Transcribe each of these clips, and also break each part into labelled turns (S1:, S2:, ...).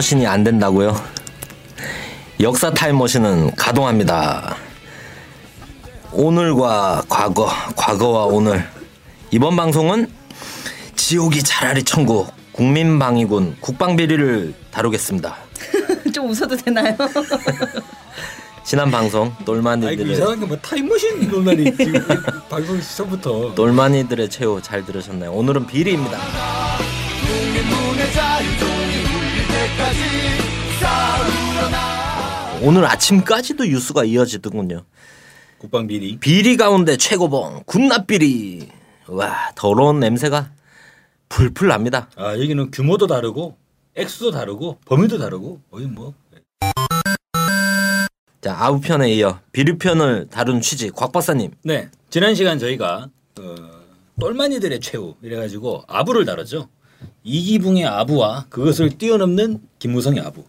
S1: 타임머신이 안 된다고요? 역사 타임머신은 가동합니다. 오늘과 과거, 과거와 오늘. 이번 방송은 지옥이 차라리 천국, 국민방위군 국방비리를 다루겠습니다.
S2: 좀 웃어도 되나요?
S1: 지난 방송
S3: 아이고
S1: 똘마니들의
S3: 이상한 게뭐 타임머신 지금 방송 시작부터
S1: 똘마니들의 최후 잘 들으셨나요? 오늘은 비리입니다. 오늘 아침까지도 뉴스가 이어지더군요.
S3: 국방 비리
S1: 비리 가운데 최고봉 군납 비리. 와 더러운 냄새가 풀풀 납니다.
S3: 아 여기는 규모도 다르고 액수도 다르고 범위도 다르고 거의 뭐
S1: 자 아홉 편에 이어 비리 편을 다룬 취지 곽 박사님.
S3: 네. 지난 시간 저희가 어, 똘마니들의 최후 이래가지고 아부를 다뤘죠. 이기붕의 아부와 그것을 뛰어넘는 김무성의 아부.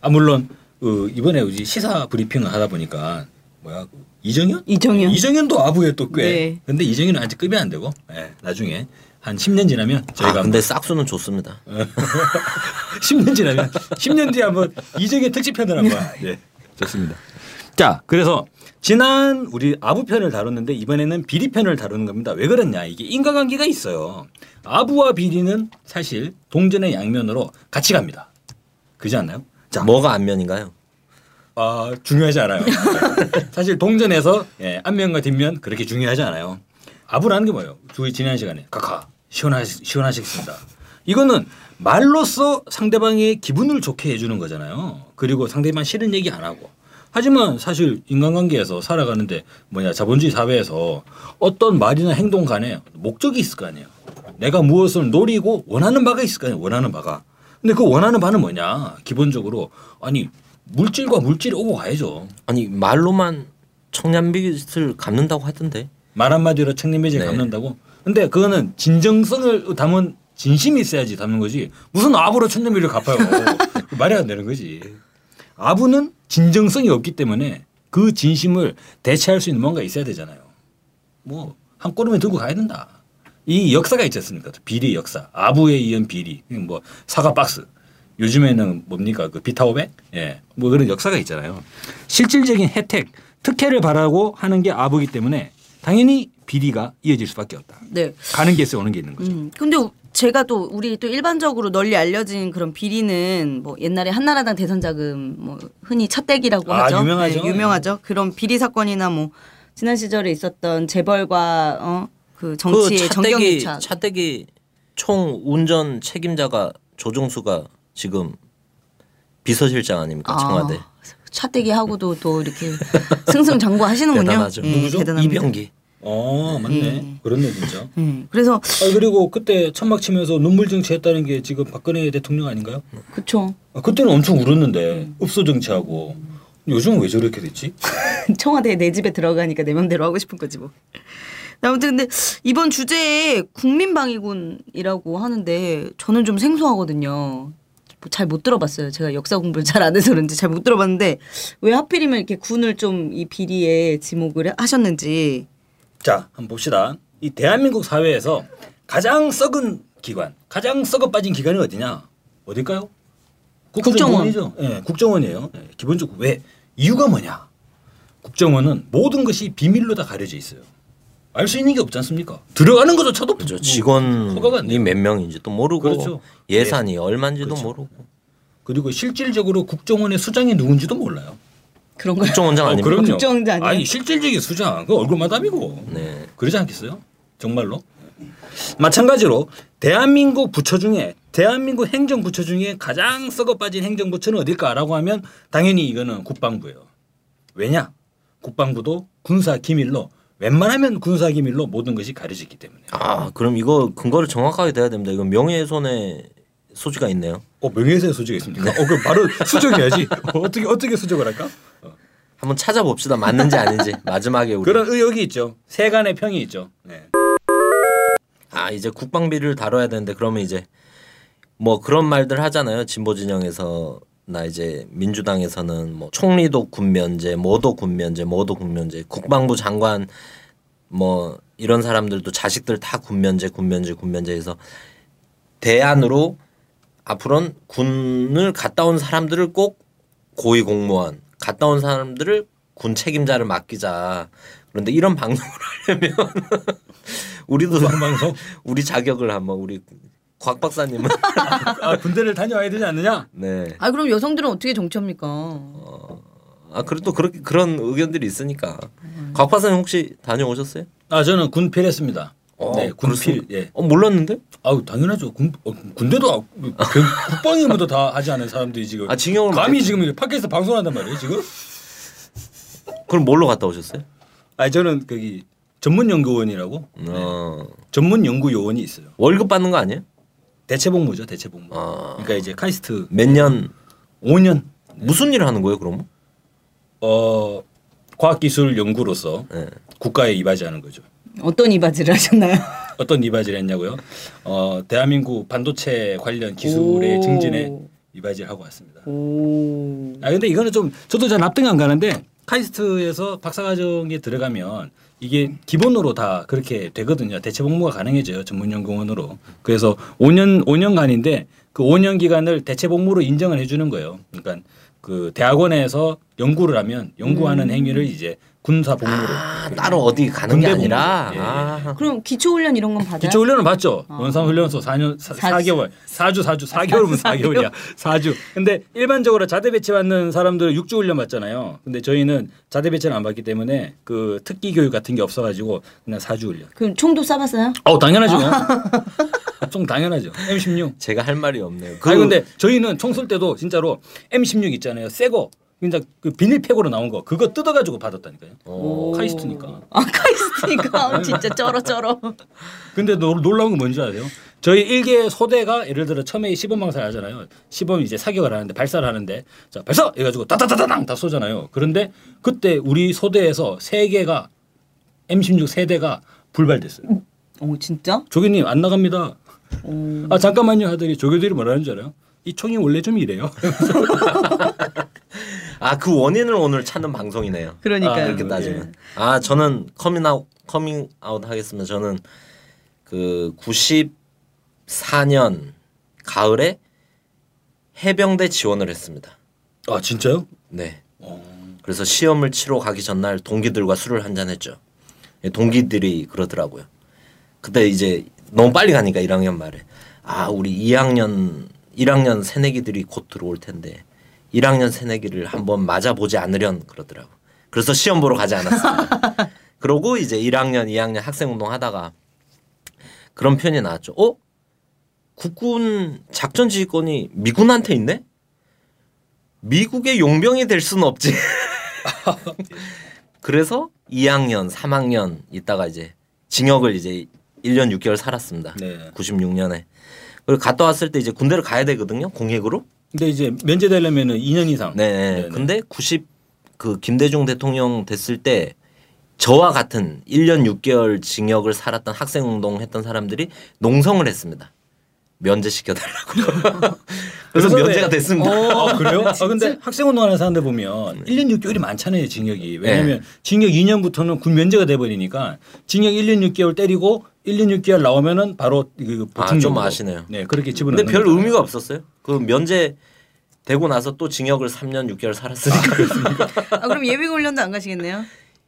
S3: 아 물론 어, 이번에 우리 시사 브리핑을 하다 보니까 뭐야 그 이정현?
S2: 이정현.
S3: 이정현도 아부에 또 꽤.
S2: 네.
S3: 근데 이정현은 아직 급이 안 되고 예, 나중에 한 10년 지나면
S1: 아
S3: 저희가
S1: 근데 싹수는 좋습니다.
S3: 10년 지나면 10년 뒤에 한번 이정현 특집편을 한번. 네. 좋습니다. 자, 그래서 지난 우리 아부 편을 다뤘는데 이번에는 비리 편을 다루는 겁니다. 왜 그랬냐? 이게 인과관계가 있어요. 아부와 비리는 사실 동전의 양면으로 같이 갑니다. 그지 않나요? 자,
S1: 뭐가 안면인가요?
S3: 아, 중요하지 않아요. 사실 동전에서 예, 앞면과 뒷면 그렇게 중요하지 않아요. 아부라는 게 뭐예요? 저희 지난 시간에 카카 시원하시, 시원하시겠습니다. 이거는 말로써 상대방의 기분을 좋게 해주는 거잖아요. 그리고 상대방 싫은 얘기 안 하고. 하지만 사실 인간관계에서 살아가는데 뭐냐 자본주의 사회에서 어떤 말이나 행동 간에 목적이 있을 거 아니에요. 내가 무엇을 노리고 원하는 바가 있을 거 아니에요. 원하는 바가. 근데 그 원하는 바는 뭐냐? 기본적으로 아니 물질과 물질이 오고 가야죠.
S1: 아니 말로만 청년빛을 갚는다고 하던데.
S3: 말 한마디로 청렴매질
S1: 네.
S3: 갚는다고? 근데 그거는 진정성을 담은 진심이 있어야지 담는 거지. 무슨 아부로 청렴매를 갚아요. 그 말이 안 되는 거지. 아부는 진정성이 없기 때문에 그 진심을 대체할 수 있는 뭔가 있어야 되잖아요. 뭐한 꼬름에 들고 가야 된다. 이 역사가 있지 않습니까? 비리 역사. 아부에 의한 비리. 뭐 사과 박스. 요즘에는 뭡니까? 그 비타오백? 예. 뭐 그런 역사가 있잖아요. 실질적인 혜택, 특혜를 바라고 하는 게 아부이기 때문에 당연히 비리가 이어질 수밖에 없다.
S2: 네.
S3: 가는 게 있어 오는 게 있는 거죠.
S2: 음, 근데 우- 제가 또 우리 또 일반적으로 널리 알려진 그런 비리는 뭐 옛날에 한나라당 대선 자금 뭐 흔히 찻대기라고
S3: 아,
S2: 하죠.
S3: 유명하죠.
S2: 네, 유명하죠. 그런 비리 사건이나 뭐 지난 시절에 있었던 재벌과 어 그 정치의
S1: 그
S2: 정경유착.
S1: 차떼기 차떼기 총 운전 책임자가 조종수가 지금 비서실장 아닙니까 청와대.
S2: 아, 찻대기 하고도 또 이렇게 승승장구 하시는군요.
S1: 대단하죠.
S2: 예,
S3: 누구죠?
S2: 대단합니다.
S1: 이병기.
S3: 어 맞네.
S2: 음.
S3: 그렇네 진짜.
S2: 음, 그래서
S3: 아 그리고 그때 천막 치면서 눈물 정치했다는 게 지금 박근혜 대통령 아닌가요?
S2: 그쵸.
S3: 아, 그때는 엄청 울었는데 읍소 정치하고 요즘은 왜 저렇게 됐지?
S2: 청와대 내 집에 들어가니까 내 맘대로 하고 싶은 거지 뭐. 아무튼 근데 이번 주제에 국민방위군이라고 하는데 저는 좀 생소하거든요. 뭐잘못 들어봤어요. 제가 역사 공부를 잘 안 해서 그런지 잘 못 들어봤는데 왜 하필이면 이렇게 군을 좀 이 비리에 지목을 하셨는지.
S3: 자 한번 봅시다. 이 대한민국 사회에서 가장 썩은 기관, 가장 썩어 빠진 기관이 어디냐? 어딜까요?
S2: 국정원.
S3: 국정원이죠. 예, 국정원이에요. 예, 기본적으로 왜 이유가 뭐냐? 국정원은 모든 것이 비밀로 다 가려져 있어요. 알 수 있는 게 없지 않습니까? 들어가는 것조차도
S1: 그죠.
S3: 뭐
S1: 직원이. 몇 명인지 또 모르고
S3: 그렇죠.
S1: 예산이 얼마인지도
S3: 그렇죠.
S1: 모르고
S3: 그리고 실질적으로 국정원의 수장이 누군지도 몰라요.
S2: 그런 거.
S1: 국정원장
S3: 어,
S1: 아닙니까?
S3: 그럼요.
S2: 국정원장 아니에요?
S3: 아니 실질적인 수장 그 얼굴 마담이고
S1: 네.
S3: 그러지 않겠어요? 정말로? 마찬가지로 대한민국 부처 중에 대한민국 행정부처 중에 가장 썩어 빠진 행정부처는 어딜까라고 하면 당연히 이거는 국방부예요. 왜냐? 국방부도 군사 기밀로 웬만하면 군사 기밀로 모든 것이 가려지기 때문에.
S1: 아 그럼 이거 근거를 정확하게 대야 됩니다. 이건 명예훼손의 소지가 있네요.
S3: 어 명예훼손 소지가 있습니까? 어 그럼 바로 수정해야지. 어, 어떻게 어떻게 수정을 할까?
S1: 한번 찾아봅시다. 맞는지 아닌지 마지막에 우리
S3: 그런 의혹이 있죠. 세간의 평이 있죠. 네.
S1: 아 이제 국방비를 다뤄야 되는데 그러면 이제 뭐 그런 말들 하잖아요. 진보 진영에서 나 이제 민주당에서는 뭐 총리도 군면제, 뭐도 군면제, 뭐도 군면제, 국방부 장관 뭐 이런 사람들도 자식들 다 군면제, 군면제, 군면제해서 대안으로 앞으로는 군을 갔다 온 사람들을 꼭 고위 공무원 갔다 온 사람들을 군 책임자를 맡기자. 그런데 이런 방송을 하려면 우리도
S3: 방송
S1: 우리 자격을 한번 우리 곽 박사님은
S3: 아, 군대를 다녀와야 되지 않느냐?
S1: 네.
S2: 아 그럼 여성들은 어떻게 정치합니까?
S1: 아 그래도 그렇게 그런 의견들이 있으니까 곽 박사님 혹시 다녀오셨어요?
S3: 아 저는 군필했습니다.
S1: 어,
S3: 네, 군필. 예.
S1: 어 몰랐는데?
S3: 아우 당연하죠. 군 어, 군대도 아- 그 국방위보다 다 하지 않은 사람들이 지금
S1: 아 징역을
S3: 감히 지금 이렇게 팟캐스트 방송한단 말이에요 지금?
S1: 그럼 뭘로 갔다 오셨어요?
S3: 아 저는 거기 전문 연구원이라고
S1: 어
S3: 전문 연구 요원이 있어요.
S1: 월급 받는 거 아니에요?
S3: 대체복무죠 대체복무.
S1: 아.
S3: 그러니까 이제 카이스트
S1: 몇 년
S3: 5년
S1: 무슨 일을 하는 거예요 그럼?
S3: 어 과학기술 연구로서
S1: 네.
S3: 국가에 이바지하는 거죠.
S2: 어떤 이바지를 하셨나요?
S3: 어떤 이바지를 했냐고요? 어 대한민국 반도체 관련 기술의
S2: 오.
S3: 증진에 이바지를 하고 왔습니다.
S2: 오.
S3: 아 근데 이거는 좀 저도 잘 납득 안 가는데 카이스트에서 박사과정에 들어가면 이게 기본으로 다 그렇게 되거든요. 대체 복무가 가능해져요. 전문 연구원으로. 그래서 5년 5년간인데 그 5년 기간을 대체 복무로 인정을 해 주는 거예요. 그러니까 그 대학원에서 연구를 하면 연구하는 행위를 이제 군사 복무로
S1: 아 따로 어디 가는 게
S3: 군대
S1: 아니라
S3: 복무. 예, 예.
S1: 아.
S2: 그럼 기초 훈련 이런 건 받아요?
S3: 기초 훈련을 받죠.
S2: 아.
S3: 원산 훈련소 4년 사,
S2: 사-
S3: 4개월. 4주 4주 4개월이면
S2: 사-
S3: 4개월이야. 4주. 근데 일반적으로 자대 배치 받는 사람들은 6주 훈련 받잖아요. 근데 저희는 자대 배치를 안 받기 때문에 그 특기 교육 같은 게 없어 가지고 그냥 4주 훈련.
S2: 그럼 총도 쏴 봤어요?
S3: 어, 당연하죠. 좀 당연하죠. M16.
S1: 제가 할 말이 없네요.
S3: 그... 아니 근데 저희는 총 쏠 때도 진짜로 M16 있잖아요. 새거. 진짜 그 비닐팩으로 나온 거 그거 뜯어 가지고 받았다니까요.
S1: 어.
S3: 카이스트니까.
S2: 아 카이스트니까 진짜 쩔어 쩔어.
S3: 근데 노, 놀라운 건 뭔지 아세요? 저희 일개 소대가 예를 들어 처음에 시범 방사를 하잖아요. 시범 이제 사격을 하는데 발사를 하는데 자 발사 해가지고 따다다다당 다 쏘잖아요. 그런데 그때 우리 소대에서 세 개가 M16 세 대가 불발됐어요.
S2: 오 진짜?
S3: 조교님 안 나갑니다.
S2: 오.
S3: 아 잠깐만요 하더니 조교들이 뭐라는 줄 알아요? 이 총이 원래 좀 이래요.
S1: 아 그 원인을 오늘 찾는 방송이네요.
S2: 그러니까요.
S3: 아,
S1: 이렇게
S3: 예.
S1: 따지면 아 저는 커밍아웃 커밍아웃 하겠습니다. 저는 그 94년 가을에 해병대 지원을 했습니다.
S3: 아 진짜요?
S1: 네.
S3: 어.
S1: 그래서 시험을 치러 가기 전날 동기들과 술을 한잔 했죠. 예, 동기들이 그러더라고요. 그때 이제 너무 빨리 가니까 1학년 말에 아 우리 2학년 1학년 새내기들이 곧 들어올 텐데 1학년 새내기를 한번 맞아보지 않으련 그러더라고. 그래서 시험 보러 가지 않았습니다. 그러고 이제 1학년 2학년 학생 운동 하다가 그런 표현이 나왔죠. 어? 국군 작전 지휘권이 미군한테 있네? 미국의 용병이 될 수는 없지. 그래서 2학년, 3학년 있다가 이제 징역을 이제 1년 6개월 살았습니다.
S3: 네.
S1: 96년에. 그리고 갔다 왔을 때 이제 군대를 가야 되거든요. 공익으로.
S3: 근데 이제 면제되려면은 2년 이상.
S1: 네.
S3: 네네.
S1: 근데 90 그 김대중 대통령 됐을 때 저와 같은 1년 6개월 징역을 살았던 학생 운동 했던 사람들이 농성을 했습니다. 면제시켜 달라고. 그래서
S3: 왜-
S1: 면제가 됐습니다.
S3: 아, 그래요? 아, 근데 학생 운동하는 사람들 보면 1년 6개월이 많잖아요, 징역이. 왜냐면 징역 2년부터는 군 면제가 돼 버리니까 징역 1년 6개월 때리고 1년 6개월 나오면은 바로 그
S1: 아,
S3: 보충
S1: 좀 아시네요.
S3: 네, 그렇게 집어넣는
S1: 근데 별
S3: 거잖아요.
S1: 의미가 없었어요. 그 면제 되고 나서 또 징역을 3년 6개월 살았으니까
S2: 아 그럼 예비 훈련도 안 가시겠네요?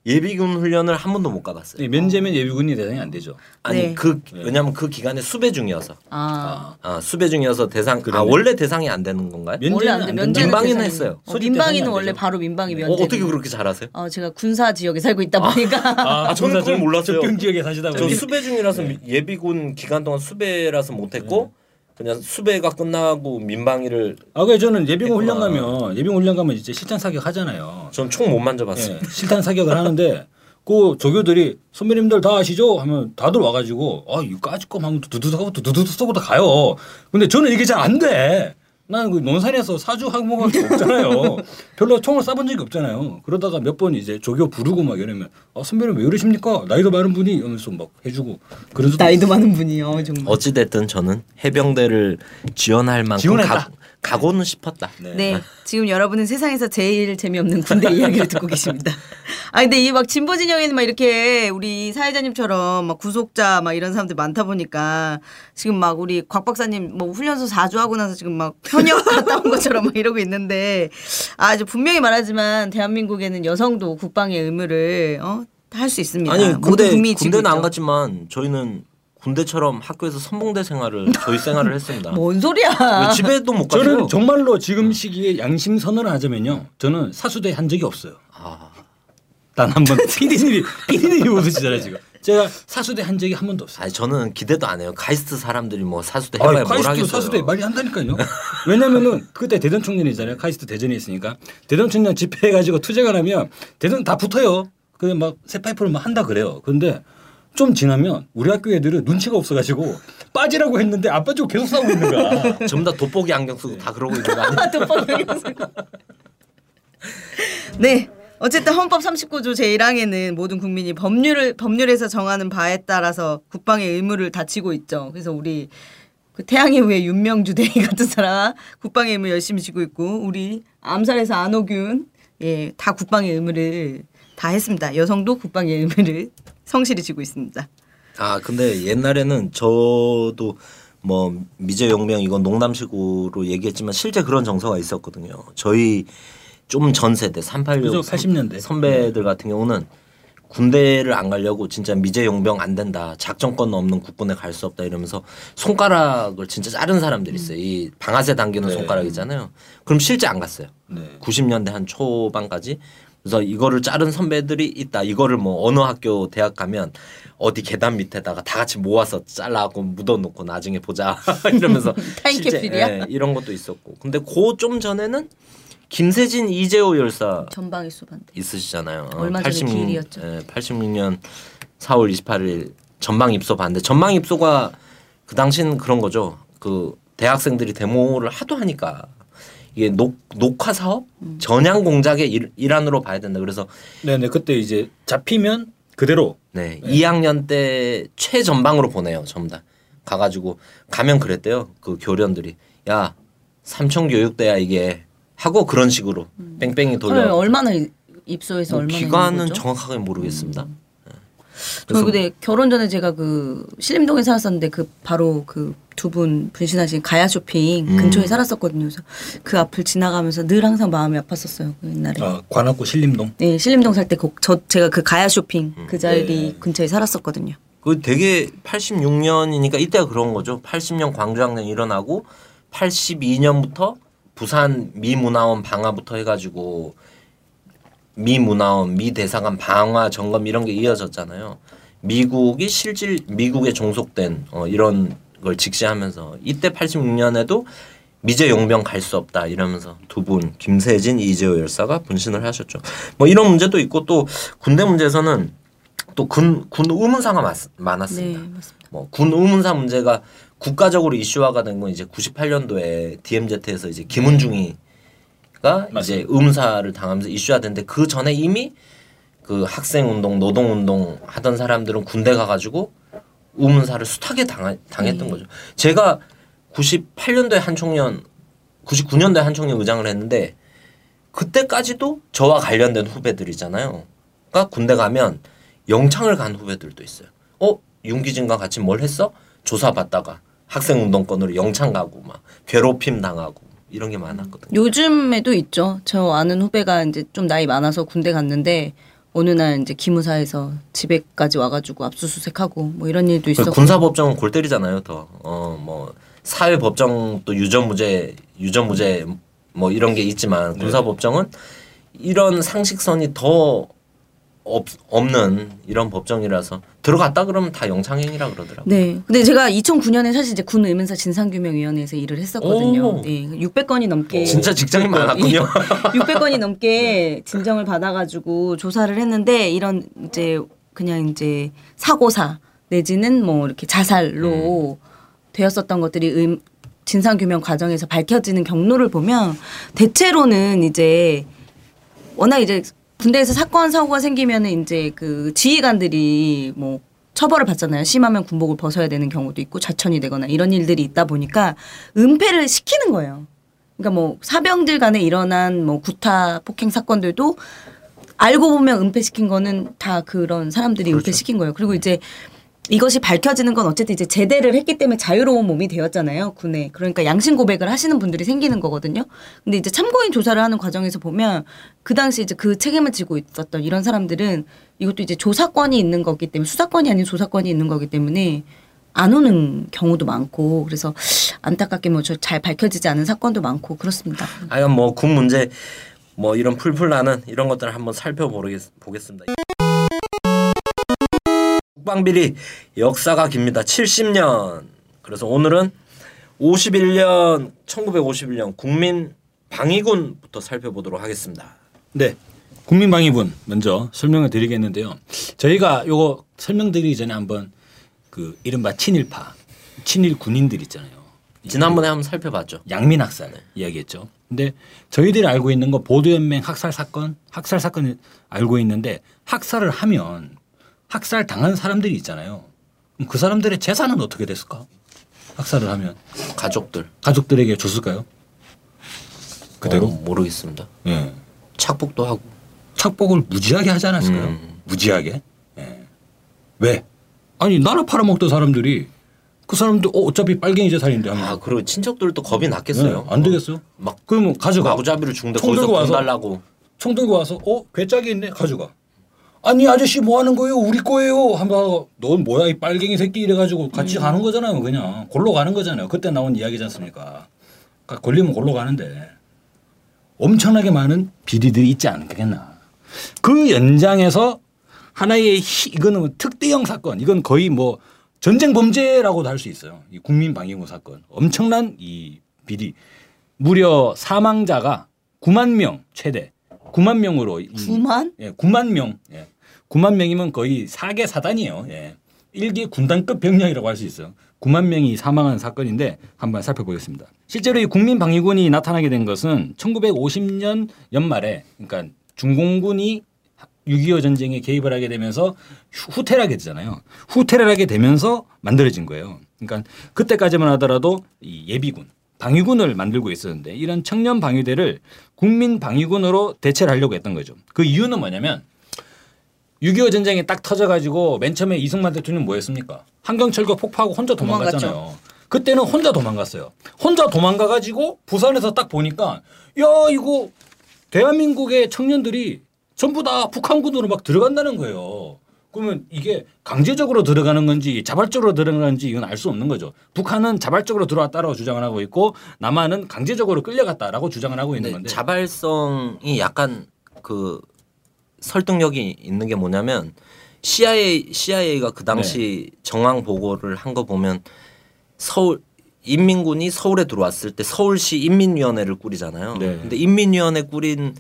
S1: 예비군 훈련을 한 번도 못 가봤어요.
S3: 네, 면제면 예비군이 대상이 안 되죠.
S1: 아니
S2: 네.
S1: 그 왜냐면 그 기간에 수배 중이어서
S2: 아.
S1: 아 수배 중이어서 대상 아
S3: 그러네.
S1: 원래 대상이 안 되는 건가요?
S3: 면제는
S2: 원래 안 돼.
S3: 된다.
S1: 민방위는 했어요.
S2: 어, 민방위는 원래. 바로 민방위
S1: 어,
S2: 면제.
S1: 어떻게 그렇게 잘하세요?
S2: 어, 제가 군사 지역에 살고 있다 보니까
S3: 아,
S1: 저는 그걸 몰랐어요.
S3: 접경 지역에 사시다
S1: 저
S3: 보니
S1: 수배 중이라서 미- 예비군 기간 동안 수배라서 못했고 그냥 수배가 끝나고 민방위를
S3: 아, 그래 저는 예비군 훈련
S1: 했구나.
S3: 가면 예비군 훈련 가면 이제 실탄 사격 하잖아요.
S1: 전 총 못 만져봤어요.
S3: 예, 실탄 사격을 하는데 그 조교들이 선배님들 다 아시죠? 하면 다들 와가지고 아 이거 까짓 거 하면 두두두하고 두두두 쏘고 다 가요. 근데 저는 이게 잘 안 돼. 나는 그 논산에서 사주 항목할 게 없잖아요. 별로 총을 쏴본 적이 없잖아요. 그러다가 몇 번 이제 조교 부르고 막 이러면 아 선배님 왜 이러십니까? 나이도 많은 분이 이러면서 막 해주고 그런
S2: 나이도 많은 분이요 정말.
S1: 어찌 됐든 저는 해병대를 지원할 만큼
S3: 지원했다.
S1: 각, 가고는 싶었다.
S2: 네. 지금 여러분은 세상에서 제일 재미없는 군대 이야기를 듣고 계십니다. 아 근데 이 막 진보 진영에는 막 이렇게 우리 사회자님처럼 막 구속자 막 이런 사람들 많다 보니까 지금 막 우리 곽 박사님 뭐 훈련소 4주 하고 나서 지금 막 현역 갔다 온 것처럼 막 이러고 있는데 아 이제 분명히 말하지만 대한민국에는 여성도 국방의 의무를 어? 할 수 있습니다.
S1: 아니
S2: 모든
S1: 군대 군대는 안
S2: 있죠.
S1: 갔지만 저희는 군대처럼 학교에서 선봉대 생활을 저희 생활을 했습니다.
S2: 뭔 소리야?
S1: 왜 집에도 못 가죠.
S3: 저는 정말로 지금 시기에 양심 선언을 하자면요. 저는 사수대 한 적이 없어요.
S1: 아,
S3: 단한 번. 피디님이 피디님이 웃으시잖아요 지금. 제가 사수대 한 적이 한 번도 없어요.
S1: 아니 저는 기대도 안 해요. 카이스트 사람들이 뭐 사수대
S3: 아,
S1: 해봐야 뭘
S3: 카이스트
S1: 하겠어요.
S3: 사수대 많이 한다니까요. 왜냐면은 그때 대전 청년이잖아요. 카이스트 대전에 있으니까 대전 청년 집회해가지고 투쟁을 하면 대전 다 붙어요. 그래 막새 파이프를 막 한다 그래요. 근데 좀 지나면 우리 학교 애들은 눈치가 없어가지고 빠지라고 했는데 안 빠지고 계속 싸우고 있는 거야.
S1: 전부 다 돋보기 안경 쓰고 다 그러고 있는 거 아니에요?
S2: 네. 어쨌든 헌법 39조 제1항에는 모든 국민이 법률을 법률에서 정하는 바에 따라서 국방의 의무를 다치고 있죠. 그래서 우리 그 태양의 후예 윤명주 대위 같은 사람 국방의 의무 열심히 지고 있고 우리 암살에서 안호균 예, 다 국방의 의무를 다 했습니다. 여성도 국방의 의무를 성실히 지고 있습니다.
S1: 아 근데 옛날에는 저도 뭐 미제 용병 이건 농담식으로 얘기했지만 실제 그런 정서가 있었거든요. 저희 좀 전 세대 386
S3: 그죠, 80년대.
S1: 선배들 같은 경우는 군대를 안 가려고 진짜 미제 용병 안 된다. 작전권 없는 국군에 갈 수 없다 이러면서 손가락을 진짜 자른 사람들이 있어요. 이 방아쇠 당기는
S3: 네.
S1: 손가락이잖아요. 그럼 실제 안 갔어요.
S3: 네.
S1: 90년대 한 초반까지 그래서 이거를 자른 선배들이 있다. 이거를 뭐 어느 학교 대학 가면 어디 계단 밑에다가 다 같이 모아서 잘라갖고 묻어놓고 나중에 보자 이러면서
S2: 타임캡슐이야?
S1: 예, 이런 것도 있었고 근데 그좀 전에는 김세진 이재호 열사
S2: 전방위 수반대.
S1: 있으시잖아요.
S2: 얼마 전에 기일이었죠.
S1: 예, 86년 4월 28일 전방 입소 반대. 전방 입소가 그 당시는 그런 거죠. 그 대학생들이 데모를 하도 하니까 이게 녹, 녹화 사업
S2: 음.
S1: 전향 공작의 일, 일환으로 봐야 된다. 그래서
S3: 네네 그때 이제 잡히면 그대로
S1: 네, 2학년 때 최전방으로 보내요. 전부 다 가가지고 가면 그랬대요. 그 교련들이 야 삼청 교육대야 이게 하고 그런 식으로 뺑뺑이 돌려.
S2: 헐, 얼마나 이- 입소해서
S1: 뭐
S2: 얼마나
S1: 기간은? 정확하게 모르겠습니다.
S2: 저 근데 결혼 전에 제가 그 신림동에 살았었는데 그 바로 그 두 분 분신하신 가야 쇼핑
S1: 음.
S2: 근처에 살았었거든요. 그래서 그 앞을 지나가면서 늘 항상 마음이 아팠었어요. 그 옛날에.
S3: 어, 관악구 신림동.
S2: 네, 신림동 살 때 저 제가 그 가야 쇼핑
S1: 음.
S2: 그 자리
S3: 네.
S2: 근처에 살았었거든요.
S1: 그 되게 86년이니까 이때가 그런 거죠. 80년 광주항쟁 일어나고 82년부터 부산 미문화원 방화부터 해가지고 미 문화원 미 대사관 방화 점검 이런 게 이어졌잖아요. 미국이 실질 미국에 종속된 어, 이런 걸 직시하면서 이때 86년에도 미제 용병 갈 수 없다 이러면서 두 분 김세진 이재호 열사가 분신을 하셨죠. 뭐 이런 문제도 있고 또 군대 문제에서는 또 군 군 의문사가 많, 많았습니다.
S2: 네, 맞습니다.
S1: 뭐군 의문사 문제가 국가적으로 이슈화가 된 건 이제 98년도에 DMZ에서 이제 김은중이 가 이제 의문사를 당하면서 이슈화 됐는데 그 전에 이미 그 학생 운동, 노동 운동 하던 사람들은 군대 가가지고 의문사를 숱하게 당하, 당했던 거죠. 제가 98년도에 한 청년, 99년도에 한 청년 의장을 했는데 그때까지도 저와 관련된 후배들이잖아요. 그러니까 군대 가면 영창을 간 후배들도 있어요. 어 윤기진과 같이 뭘 했어? 조사 받다가 학생 운동권으로 영창 가고 막 괴롭힘 당하고 이런 게 많았거든요.
S2: 요즘에도 있죠. 저 아는 후배가 이제 좀 나이 많아서 군대 갔는데 어느 날 이제 기무사에서 집에까지 와가지고 압수수색하고 뭐 이런 일도 있었고.
S1: 군사법정은 골 때리잖아요. 더어뭐 사회법정 또 유전무죄 유전무죄 뭐 이런 게 있지만
S3: 네.
S1: 군사법정은 이런 상식선이 더 없, 없는 이런 법정이라서 들어갔다 그러면 다 영창행위라 그러더라고요.
S2: 네. 근데 제가 2009년에 사실 이제 군 의문사 진상규명위원회에서 일을 했었거든요.
S1: 오.
S2: 네. 600건이 넘게
S1: 진짜 직장이 많았군요.
S2: 600건이 넘게 진정을 받아가지고 조사를 했는데 이런 이제 그냥 이제 사고사 내지는 뭐 이렇게 자살로 되었었던 것들이 의, 진상규명 과정에서 밝혀지는 경로를 보면 대체로는 이제 워낙 이제 군대에서 사건 사고가 생기면은 이제 그 지휘관들이 뭐 처벌을 받잖아요. 심하면 군복을 벗어야 되는 경우도 있고 자천이 되거나 이런 일들이 있다 보니까 은폐를 시키는 거예요. 그러니까 뭐 사병들 간에 일어난 뭐 구타 폭행 사건들도 알고 보면 은폐시킨 거는 다 그런 사람들이
S1: 그렇죠.
S2: 은폐시킨 거예요. 그리고 이제 이것이 밝혀지는 건 어쨌든 이제 제대를 했기 때문에 자유로운 몸이 되었잖아요. 군에. 그러니까 양심 고백을 하시는 분들이 생기는 거거든요. 근데 이제 참고인 조사를 하는 과정에서 보면 그 당시 이제 그 책임을 지고 있었던 이런 사람들은 이것도 이제 조사권이 있는 거기 때문에 수사권이 아닌 조사권이 있는 거기 때문에 안 오는 경우도 많고 그래서 안타깝게 뭐 잘 밝혀지지 않은 사건도 많고 그렇습니다.
S1: 하여간 뭐군 문제 뭐 이런 풀풀 나는 이런 것들을 한번 살펴보겠습니다. 국방비리 역사가 깁니다. 70년. 그래서 오늘은 51년 1951년 국민 방위군부터 살펴보도록 하겠습니다.
S3: 네. 국민 방위군 먼저 설명을 드리겠는데요. 저희가 요거 설명드리기 전에 한번 그 이른바 친일파, 친일 군인들 있잖아요.
S1: 지난번에 한번 살펴봤죠.
S3: 양민 학살 이야기했죠. 근데 저희들이 알고 있는 거 보도연맹 학살 사건, 학살 사건을 알고 있는데 학살을 하면 학살 당한 사람들이 있잖아요. 그럼 그 사람들의 재산은 어떻게 됐을까? 학살을 하면
S1: 가족들
S3: 가족들에게 줬을까요? 그대로?
S1: 어, 모르겠습니다.
S3: 예.
S1: 착복도 하고
S3: 착복을 무지하게 하지 않았을까요?
S1: 음.
S3: 무지하게? 예. 왜? 아니 나라 팔아먹던 사람들이 그 사람들 어, 어차피 빨갱이 재산인데 하면
S1: 아 그리고 친척들도 겁이 났겠어요.
S3: 네, 안 되겠어요?
S1: 막
S3: 그러면 가져가.
S1: 마구잡이를
S3: 총
S1: 거기서
S3: 들고
S1: 돈
S3: 와서
S1: 달라고
S3: 총 들고 와서 어 괴짝이 있네 가져가. 아니 아저씨 뭐 하는 거예요? 우리 거예요. 한번 넌 뭐야 이 빨갱이 새끼 이래가지고 같이
S1: 음.
S3: 가는 거잖아요. 그냥 골로 가는 거잖아요. 그때 나온 이야기지 않습니까? 그러니까 걸리면 골로 가는데 엄청나게 많은 비리들이 있지 않겠나. 그 연장에서 하나의 희- 이거는 뭐 특대형 사건. 이건 거의 뭐 전쟁 범죄라고도 할 수 있어요. 이 국민 방위군 사건. 엄청난 이 비리. 무려 사망자가 9만 명 최대. 9만 명으로 이-
S2: 9만?
S3: 예, 9만 명. 예. 9만 명이면 거의 사계 사단이에요. 예. 일기 군단급 병력이라고 할 수 있어요. 9만 명이 사망한 사건인데 한번 살펴보겠습니다. 실제로 이 국민방위군이 나타나게 된 것은 1950년 연말에 그러니까 중공군이 6.25 전쟁에 개입을 하게 되면서 후- 후퇴를 하게 되잖아요. 후퇴를 하게 되면서 만들어진 거예요. 그러니까 그때까지만 하더라도 이 예비군, 방위군을 만들고 있었는데 이런 청년 방위대를 국민 방위군으로 대체를 하려고 했던 거죠. 그 이유는 뭐냐면 6.25 전쟁이 딱 터져가지고 맨 처음에 이승만 대통령 뭐 했습니까? 한경철도 폭파하고 혼자 도망갔잖아요. 그때는 혼자 도망갔어요. 혼자 도망가가지고 부산에서 딱 보니까 야 이거 대한민국의 청년들이 전부 다 북한군으로 막 들어간다는 거예요. 그러면 이게 강제적으로 들어가는 건지 자발적으로 들어가는지 이건 알 수 없는 거죠. 북한은 자발적으로 들어왔다라고 주장을 하고 있고 남한은 강제적으로 끌려갔다라고 주장을 하고 있는 건데
S1: 자발성이 약간 그 설득력이 있는 게 뭐냐면 CIA CIA가 그 당시
S3: 네.
S1: 정황 보고를 한 거 보면 서울 인민군이 서울에 들어왔을 때 서울시 인민위원회를 꾸리잖아요.
S3: 네.
S1: 근데 인민위원회 꾸린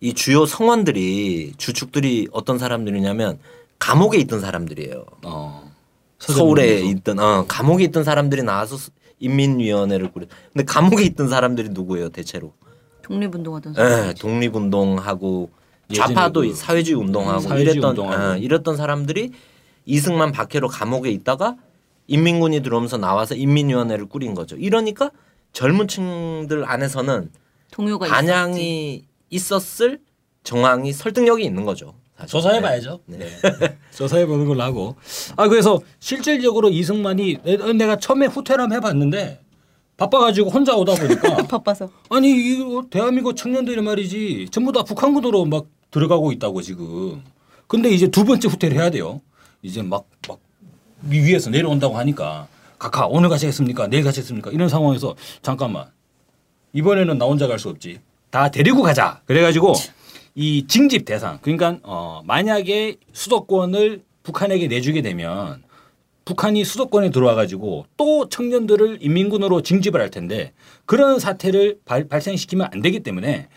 S1: 이 주요 성원들이 주축들이 어떤 사람들이냐면 감옥에 있던 사람들이에요.
S3: 어,
S1: 서울에 있던 어, 감옥에 있던 사람들이 나와서 인민위원회를 꾸려. 근데 감옥에 있던 사람들이 누구예요, 대체로?
S2: 독립운동하던 사람.
S1: 예, 독립운동하고 좌파도
S3: 그
S1: 사회주의 운동하고
S3: 사회주의
S1: 이랬던
S3: 운동하고.
S1: 예, 이랬던 사람들이 이승만 박해로 감옥에 있다가 인민군이 들어오면서 나와서 인민위원회를 꾸린 거죠. 이러니까 젊은 층들 안에서는
S2: 동요가 있었지.
S1: 반향이 있었을 정황이 설득력이 있는 거죠. 사실.
S3: 조사해봐야죠. 네. 조사해보는 걸로 하고. 아 그래서 실질적으로 이승만이 내- 내가 처음에 후퇴람 해봤는데 바빠가지고 혼자 오다 보니까
S2: 바빠서.
S3: 아니 이거 대한민국 청년들이 말이지 전부 다 북한군으로 막 들어가고 있다고 지금. 근데 이제 두 번째 후퇴를 해야 돼요. 이제 막 막 위에서 내려온다고 하니까 각하 오늘 가시겠습니까? 내일 가시겠습니까? 이런 상황에서 잠깐만 이번에는 나 혼자 갈 수 없지. 다 데리고 가자. 그래가지고 이 징집 대상 그러니까 어 만약에 수도권을 북한에게 내주게 되면 북한이 수도권에 들어와 가지고 또 청년들을 인민군으로 징집을 할 텐데 그런 사태를 발, 발생시키면 안 되기 때문에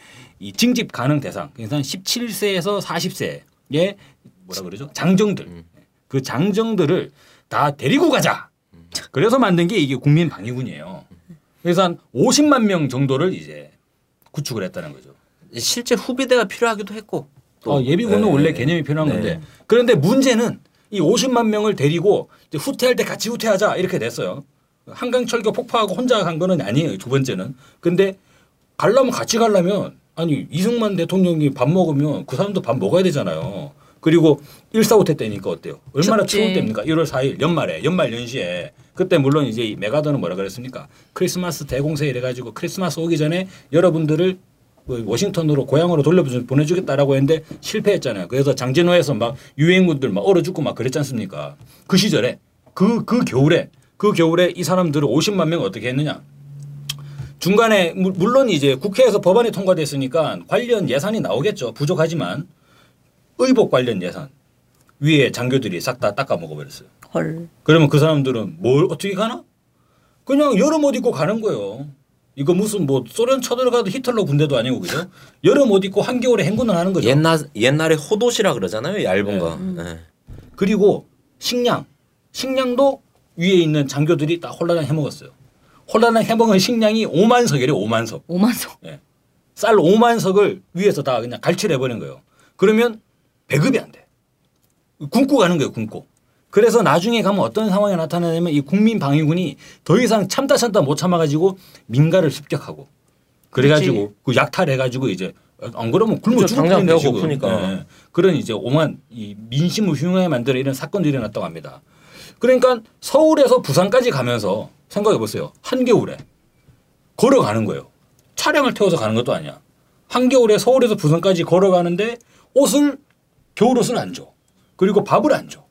S3: 이 징집 가능 대상 그래서 17세에서 40세의 뭐라 그러죠 장정들 그 장정들을 다 데리고 가자 그래서 만든 게 이게 국민 방위군이에요 그래서 한 50만 명 정도를 이제 구축을 했다는 거죠.
S1: 실제 후비대가 필요하기도 했고. 또.
S3: 어, 예비군은
S1: 네.
S3: 원래 개념이 필요한
S1: 네.
S3: 건데 그런데 문제는 이 50만 명을 데리고 후퇴할 때 같이 후퇴하자 이렇게 됐어요. 한강 철교 폭파하고 혼자 간 거는 아니에요. 두 번째는. 근데 가려면 같이 가려면 아니 이승만 대통령이 밥 먹으면 그 사람도 밥 먹어야 되잖아요. 그리고 일사후퇴 때니까 어때요? 얼마나
S2: 춥지.
S3: 추운 때입니까? 1월 4일 연말에 연말 연시에 그때 물론 이제 이 메가더는 뭐라 그랬습니까? 크리스마스 대공세 이래가지고 크리스마스 오기 전에 여러분들을 뭐 워싱턴으로 고향으로 돌려보내주겠다라고 했는데 실패했잖아요. 그래서 장진호에서 막 유행군들 막 얼어 죽고 막 그랬지 않습니까? 그 시절에 그 그 겨울에 그 겨울에 이 사람들을 50만 명 어떻게 했느냐? 중간에 물- 물론 이제 국회에서 법안이 통과됐으니까 관련 예산이 나오겠죠. 부족하지만 의복 관련 예산 위에 장교들이 싹 다 닦아 먹어버렸어요.
S2: 헐.
S3: 그러면 그 사람들은 뭘 어떻게 가나? 그냥 여름 옷 입고 가는 거예요. 이거 무슨 뭐 소련 쳐들어가도 히틀러 군대도 아니고 그죠? 여름 옷 입고 한겨울에 행군을 하는 거죠.
S1: 옛날 옛날에 호도시라 그러잖아요. 얇은 거. 예.
S3: 그리고 식량, 식량도 위에 있는 장교들이 다 홀라당 해먹었어요. 홀라당 해먹은 식량이 5만 석이래요. 5만 석.
S2: 오만소.
S3: 예. 쌀 5만 석을 위에서 다 그냥 갈취를 해버린 거예요. 그러면 배급이 안 돼. 굶고 가는 거예요, 굶고. 그래서 나중에 가면 어떤 상황이 나타나냐면 이 국민 방위군이 더 이상 참다 참다 못 참아가지고 민가를 습격하고 그래가지고 그 약탈해가지고 이제 안 그러면 굶어. 죽을
S1: 당장 배가. 고프니까.
S3: 예. 그런 이제 오만 이 민심을 흉하게 만들어 이런 사건들이 일어났다고 합니다. 그러니까 서울에서 부산까지 가면서 생각해 보세요. 한겨울에 걸어가는 거예요. 차량을 태워서 가는 것도 아니야. 한겨울에 서울에서 부산까지 걸어가는데 옷을 겨울 옷을 안 줘. 그리고 밥을 안 줘.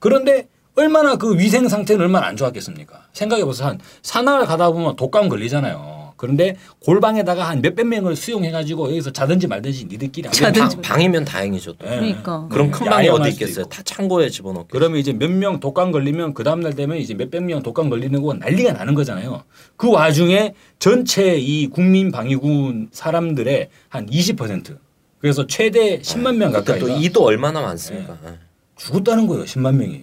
S3: 그런데 얼마나 그 위생 상태는 얼마나 안 좋았겠습니까? 생각해 보세요. 한 산을 가다 보면 독감 걸리잖아요. 그런데 골방에다가 한 몇백 명을 수용해가지고 여기서 자든지 말든지 니들끼리 하면
S2: 자든지
S1: 방, 방이면 다행이죠. 또.
S3: 예.
S2: 그러니까.
S1: 그럼 큰 방이
S3: 야영할
S1: 어디 있겠어요?
S3: 있고.
S1: 다 창고에 집어넣고.
S3: 그러면 이제 몇 명 독감 걸리면 그 다음날 되면 이제 몇백 명 독감 걸리는 거 난리가 나는 거잖아요. 그 와중에 전체 이 국민 방위군 사람들의 한 20% 그래서 최대 10만 명
S1: 그때
S3: 가까이가
S1: 또 이도 얼마나 많습니까? 예.
S3: 죽었다는 거예요. 10만 명이.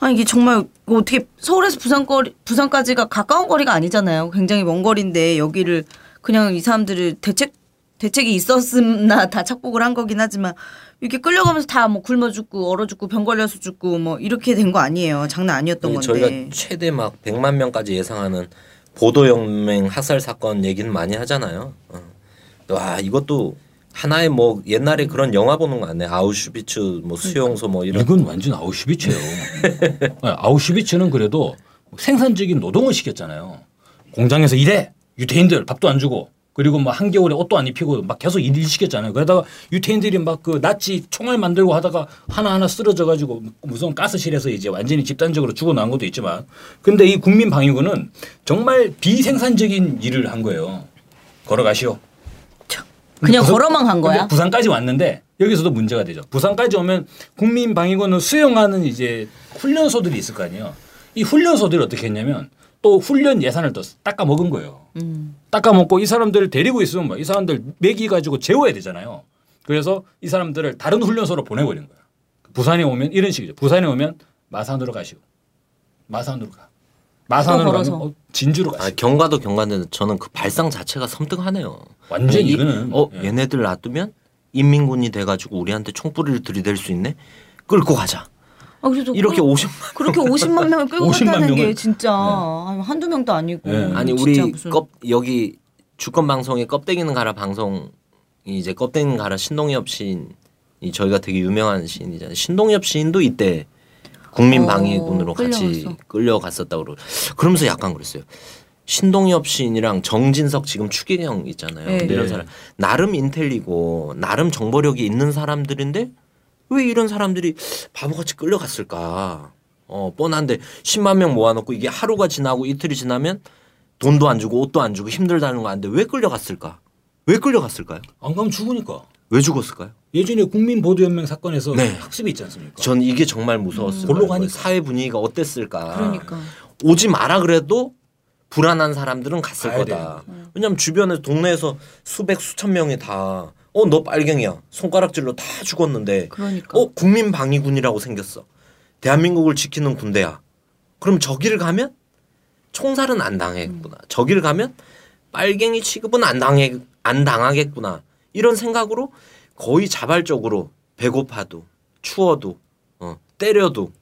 S2: 아니 이게 정말 어떻게 서울에서 부산 거리 부산까지가 가까운 거리가 아니잖아요. 굉장히 먼 거리인데 여기를 그냥 이 사람들을 대책 대책이 있었음나 다 착복을 한 거긴 하지만 이렇게 끌려가면서 다 뭐 굶어 죽고 얼어 죽고 병 걸려서 죽고 뭐 이렇게 된 거 아니에요. 장난 아니었던 건데.
S1: 저희가 최대 막 100만 명까지 예상하는 보도연맹 학살 사건 얘기는 많이 하잖아요. 어. 와 이것도 하나의 뭐 옛날에 그런 영화 보는 거 아니에요? 아우슈비츠 뭐 수용소 뭐 이런
S3: 이건 완전 아우슈비츠예요. 네, 아우슈비츠는 그래도 생산적인 노동을 시켰잖아요. 공장에서 일해 유태인들 밥도 안 주고 그리고 뭐 한겨울에 옷도 안 입히고 막 계속 일 시켰잖아요. 그러다가 유태인들이 막 그 나치 총알 만들고 하다가 하나 하나 쓰러져 가지고 무슨 가스실에서 이제 완전히 집단적으로 죽어나온 것도 있지만 근데 이 국민 방위군은 정말 비생산적인 일을 한 거예요. 걸어가시오.
S2: 그냥
S3: 부산-
S2: 걸어만 간 거야.
S3: 부산까지 왔는데 여기서도 문제가 되죠. 부산까지 오면 국민방위군을 수용하는 이제 훈련소들이 있을 거 아니에요. 이 훈련소들이 어떻게 했냐면 또 훈련 예산을 또 닦아 먹은 거예요.
S2: 음.
S3: 닦아 먹고 이 사람들을 데리고 있으면 뭐 이 사람들 먹이 가지고 재워야 되잖아요. 그래서 이 사람들을 다른 훈련소로 보내버린 거예요. 부산에 오면 이런 식이죠. 부산에 오면 마산으로 가시오. 마산으로 가. 마산으로
S2: 걸어서.
S3: 어, 진주로
S1: 아,
S3: 가시오.
S1: 경과도 경과인데 저는 그 발상 자체가 섬뜩하네요.
S3: 완전
S1: 이-
S3: 이거는
S1: 어
S3: 예.
S1: 얘네들 놔두면 인민군이 돼가지고 우리한테 총뿌리를 들이댈 수 있네. 끌고 가자.
S2: 아, 그래도
S1: 이렇게
S2: 그-
S1: 50만
S2: 그렇게 50만 명을 끌고
S3: 50만
S2: 간다는 게
S3: 명을.
S2: 진짜 아니, 한두 명도 아니고
S3: 네.
S1: 아니
S2: 진짜
S1: 우리
S2: 무슨
S1: 껍 여기 주권 방송에 껍데기는 가라 방송 이 이제 껍데기는 가라 신동엽 시인 이 저희가 되게 유명한 시인이잖아요. 신동엽 시인도 이때 국민방위군으로
S2: 어,
S1: 같이. 끌려갔었다고 그러. 그러면서 약간 그랬어요. 신동엽 시인이랑 정진석 지금 추기경 있잖아요.
S2: 네.
S1: 근데 이런
S3: 네.
S1: 사람 나름 인텔리고 나름 정보력이 있는 사람들인데 왜 이런 사람들이 바보같이 끌려갔을까? 어 뻔한데 10만 명 모아놓고 이게 하루가 지나고 이틀이 지나면 돈도 안 주고 옷도 안 주고 힘들다는 거 아는데 왜 끌려갔을까? 왜 끌려갔을까요?
S3: 안 가면 죽으니까.
S1: 왜 죽었을까요?
S3: 예전에 국민보도연맹 사건에서
S1: 네.
S3: 학습이 있지 않습니까?
S1: 전 이게 정말 무서웠어요.
S3: 골로 가니까.
S1: 사회 분위기가 어땠을까?
S2: 그러니까
S1: 오지 마라 그래도 불안한 사람들은 갔을 거다. 왜냐면 주변에 동네에서 수백 수천 명이 다 어 너 빨갱이야 손가락질로 다 죽었는데
S2: 그러니까
S1: 어 국민 방위군이라고 생겼어. 대한민국을 지키는 군대야. 그럼 저기를 가면 총살은 안 당하겠구나. 저기를 가면 빨갱이 취급은 안 당해 안 당하겠구나. 이런 생각으로 거의 자발적으로 배고파도 추워도 어, 때려도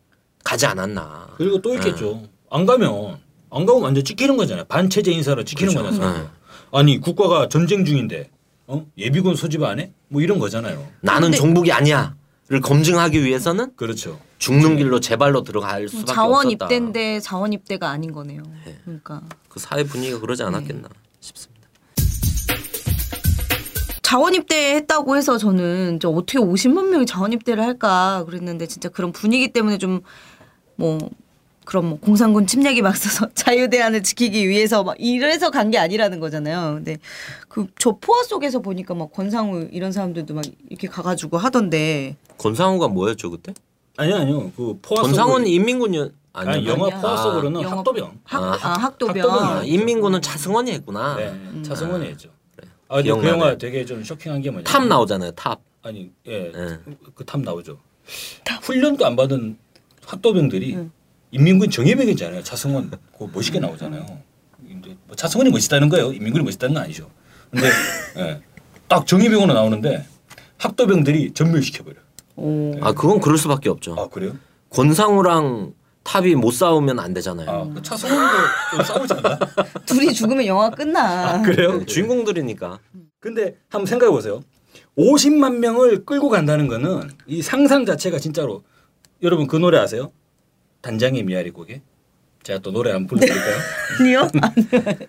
S1: 가지 않았나.
S3: 그리고
S1: 네.
S3: 또 있겠죠. 안 가면 안 가면 완전 찍히는 거잖아요. 반체제 인사로 찍히는
S1: 그렇죠.
S3: 거잖아요.
S1: 네.
S3: 아니 국가가 전쟁 중인데 어? 예비군 소집 안 해? 뭐 이런 거잖아요.
S1: 나는 종북이 아니야를 검증하기 위해서는
S3: 그렇죠.
S1: 죽는 길로 제 발로 들어갈 수밖에
S2: 뭐 자원
S1: 없었다.
S2: 입대인데 자원 입대가 아닌 거네요. 그러니까
S1: 그 사회 분위기가 그러지 않았겠나 싶습니다.
S2: 자원 입대 했다고 해서 저는 저 어떻게 50만 명이 자원 입대를 할까 그랬는데 진짜 그런 분위기 때문에 좀 뭐 그런 뭐 공산군 침략이 막서서 자유대안을 지키기 위해서 막 이래서 간 게 아니라는 거잖아요. 근데 그 저 포화 속에서 보니까 막 권상우 이런 사람들도 막 이렇게 가가지고 하던데
S1: 권상우가 뭐였죠 그때?
S3: 아니요 아니요 그 포화
S1: 권상우는
S3: 속을-
S1: 인민군이 아니야.
S3: 아니 영화
S2: 아니야.
S3: 포화 속으로는
S2: 영화-
S3: 학도병.
S2: 학,
S1: 아,
S2: 아, 학도병.
S3: 학도병이야.
S1: 아, 인민군은 차승원이 했구나.
S3: 네,
S2: 음.
S3: 차승원이 했죠. 아, 근데 그. 영화 되게 좀 쇼킹한 게 뭐냐?
S1: 탑 나오잖아요. 탑.
S3: 아니, 예,
S1: 예.
S3: 그 탑 나오죠. 훈련도 안 받은 학도병들이
S2: 응.
S3: 인민군 정예병이잖아요. 차승원 그 멋있게 나오잖아요. 근데 뭐 차승원이 멋있다는 거예요. 인민군이 멋있다는 건 아니죠. 근데 예, 딱 정예병으로 나오는데 학도병들이 전멸시켜버려.
S2: 오.
S1: 아 그건 그럴 수밖에 없죠.
S3: 아 그래요?
S1: 권상우랑 탑이 못 싸우면 안 되잖아요.
S3: 아, 그 차승원도 좀 싸우지 않나?
S2: 둘이 죽으면 영화 끝나.
S3: 아, 그래요?
S1: 네, 주인공들이니까.
S3: 근데 한번 생각해 보세요. 50만 명을 끌고 간다는 거는 이 상상 자체가 진짜로 여러분 그 노래 아세요? 단장의 미아리 곡에 제가 또 노래 한번 불러드릴까요?
S2: 아니요?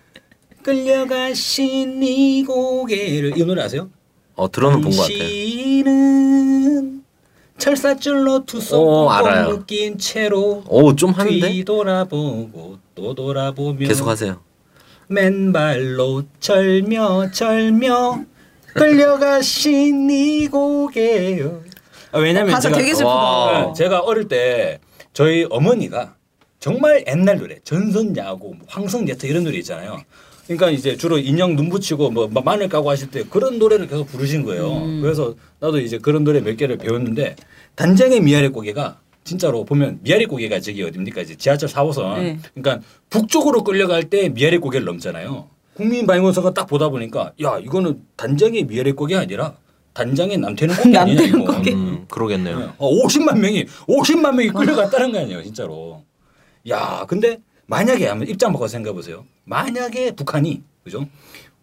S3: 끌려가신 이 고개를 이 노래 아세요?
S1: 어 들어는 본 것 같아요.
S3: 철사줄로 투석
S1: 어, 알아요.
S3: 느낀 채로
S1: 오 좀 하는데
S3: 뒤돌아보고 또 돌아보며
S1: 계속하세요.
S3: 맨발로 절며 절며 끌려가신 이 고개요. 아, 왜냐면
S2: 가사
S3: 제가
S2: 되게 슬프다.
S1: 와.
S3: 네, 제가 어릴 때 저희 어머니가 정말 옛날 노래 전선야구, 뭐 황성예트 이런 노래 있잖아요. 그러니까 이제 주로 인형 눈 붙이고 뭐 마늘 까고 하실 때 그런 노래를 계속 부르신 거예요.
S2: 음.
S3: 그래서 나도 이제 그런 노래 몇 개를 배웠는데 단장의 미아리 고개가 진짜로 보면 미아리 고개가 저기 어딥니까 이제 지하철 4호선
S2: 네.
S3: 그러니까 북쪽으로 끌려갈 때 미아리 고개를 넘잖아요. 국민방위원서가 딱 보다 보니까 야 이거는 단장의 미아리 고개 아니라 단장의 남태는 고개 아니냐 이거.
S2: 고개.
S1: 음, 그러겠네요.
S3: 어, 50만 명이 50만 명이 끌려갔다는 거 아니에요, 진짜로. 야, 근데 만약에 한번 입장 바꿔 생각해 보세요. 만약에 북한이 그죠?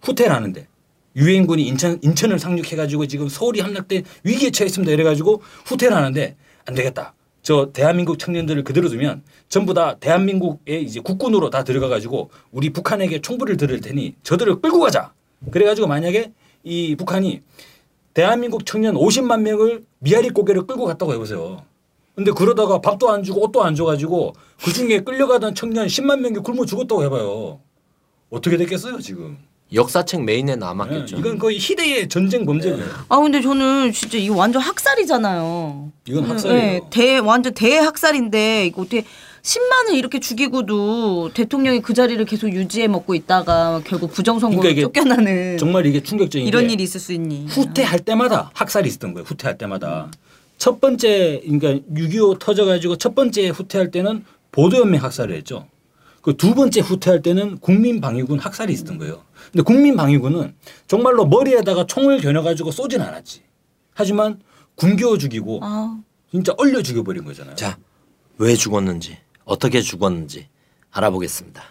S3: 후퇴를 하는데 유엔군이 인천 인천을 상륙해 가지고 지금 서울이 함락돼 위기에 처해 있습니다. 이래 가지고 후퇴를 하는데 안 되겠다. 저 대한민국 청년들을 그대로 두면 전부 다 대한민국의 이제 국군으로 다 들어가 가지고 우리 북한에게 총불을 들을 테니 저들을 끌고 가자. 그래 가지고 만약에 이 북한이 대한민국 청년 50만 명을 미아리 고개를 끌고 갔다고 해보세요. 근데 그러다가 밥도 안 주고 옷도 안 줘가지고 그 중에 끌려가던 청년 10만 명이 굶어 죽었다고 해봐요. 어떻게 됐겠어요 지금?
S1: 역사책 메인에
S3: 네,
S1: 남았겠죠.
S3: 이건 거의 희대의 전쟁 범죄예요.
S2: 아 근데 저는 진짜 이거 완전 학살이잖아요.
S3: 이건
S2: 네,
S3: 학살이에요.
S2: 대 완전 대학살인데 이거 어떻게 10만을 이렇게 죽이고도 대통령이 그 자리를 계속 유지해 먹고 있다가 결국 부정선거로
S3: 그러니까
S2: 쫓겨나는
S3: 정말 이게 충격적인
S2: 이런
S3: 게
S2: 일이 있을 수 있니?
S3: 후퇴할 때마다 학살이 있었던 거예요. 후퇴할 때마다 첫 번째 그러니까 6.25 터져가지고 첫 번째 후퇴할 때는 보도연맹 학살을 했죠. 그 두 번째 후퇴할 때는 국민방위군 학살이 있었던 거예요. 근데 국민방위군은 정말로 머리에다가 총을 겨눠가지고 쏘진 않았지. 하지만 굶겨 죽이고
S2: 아,
S3: 진짜 얼려 죽여버린 거잖아요.
S1: 자, 왜 죽었는지, 어떻게 죽었는지 알아보겠습니다.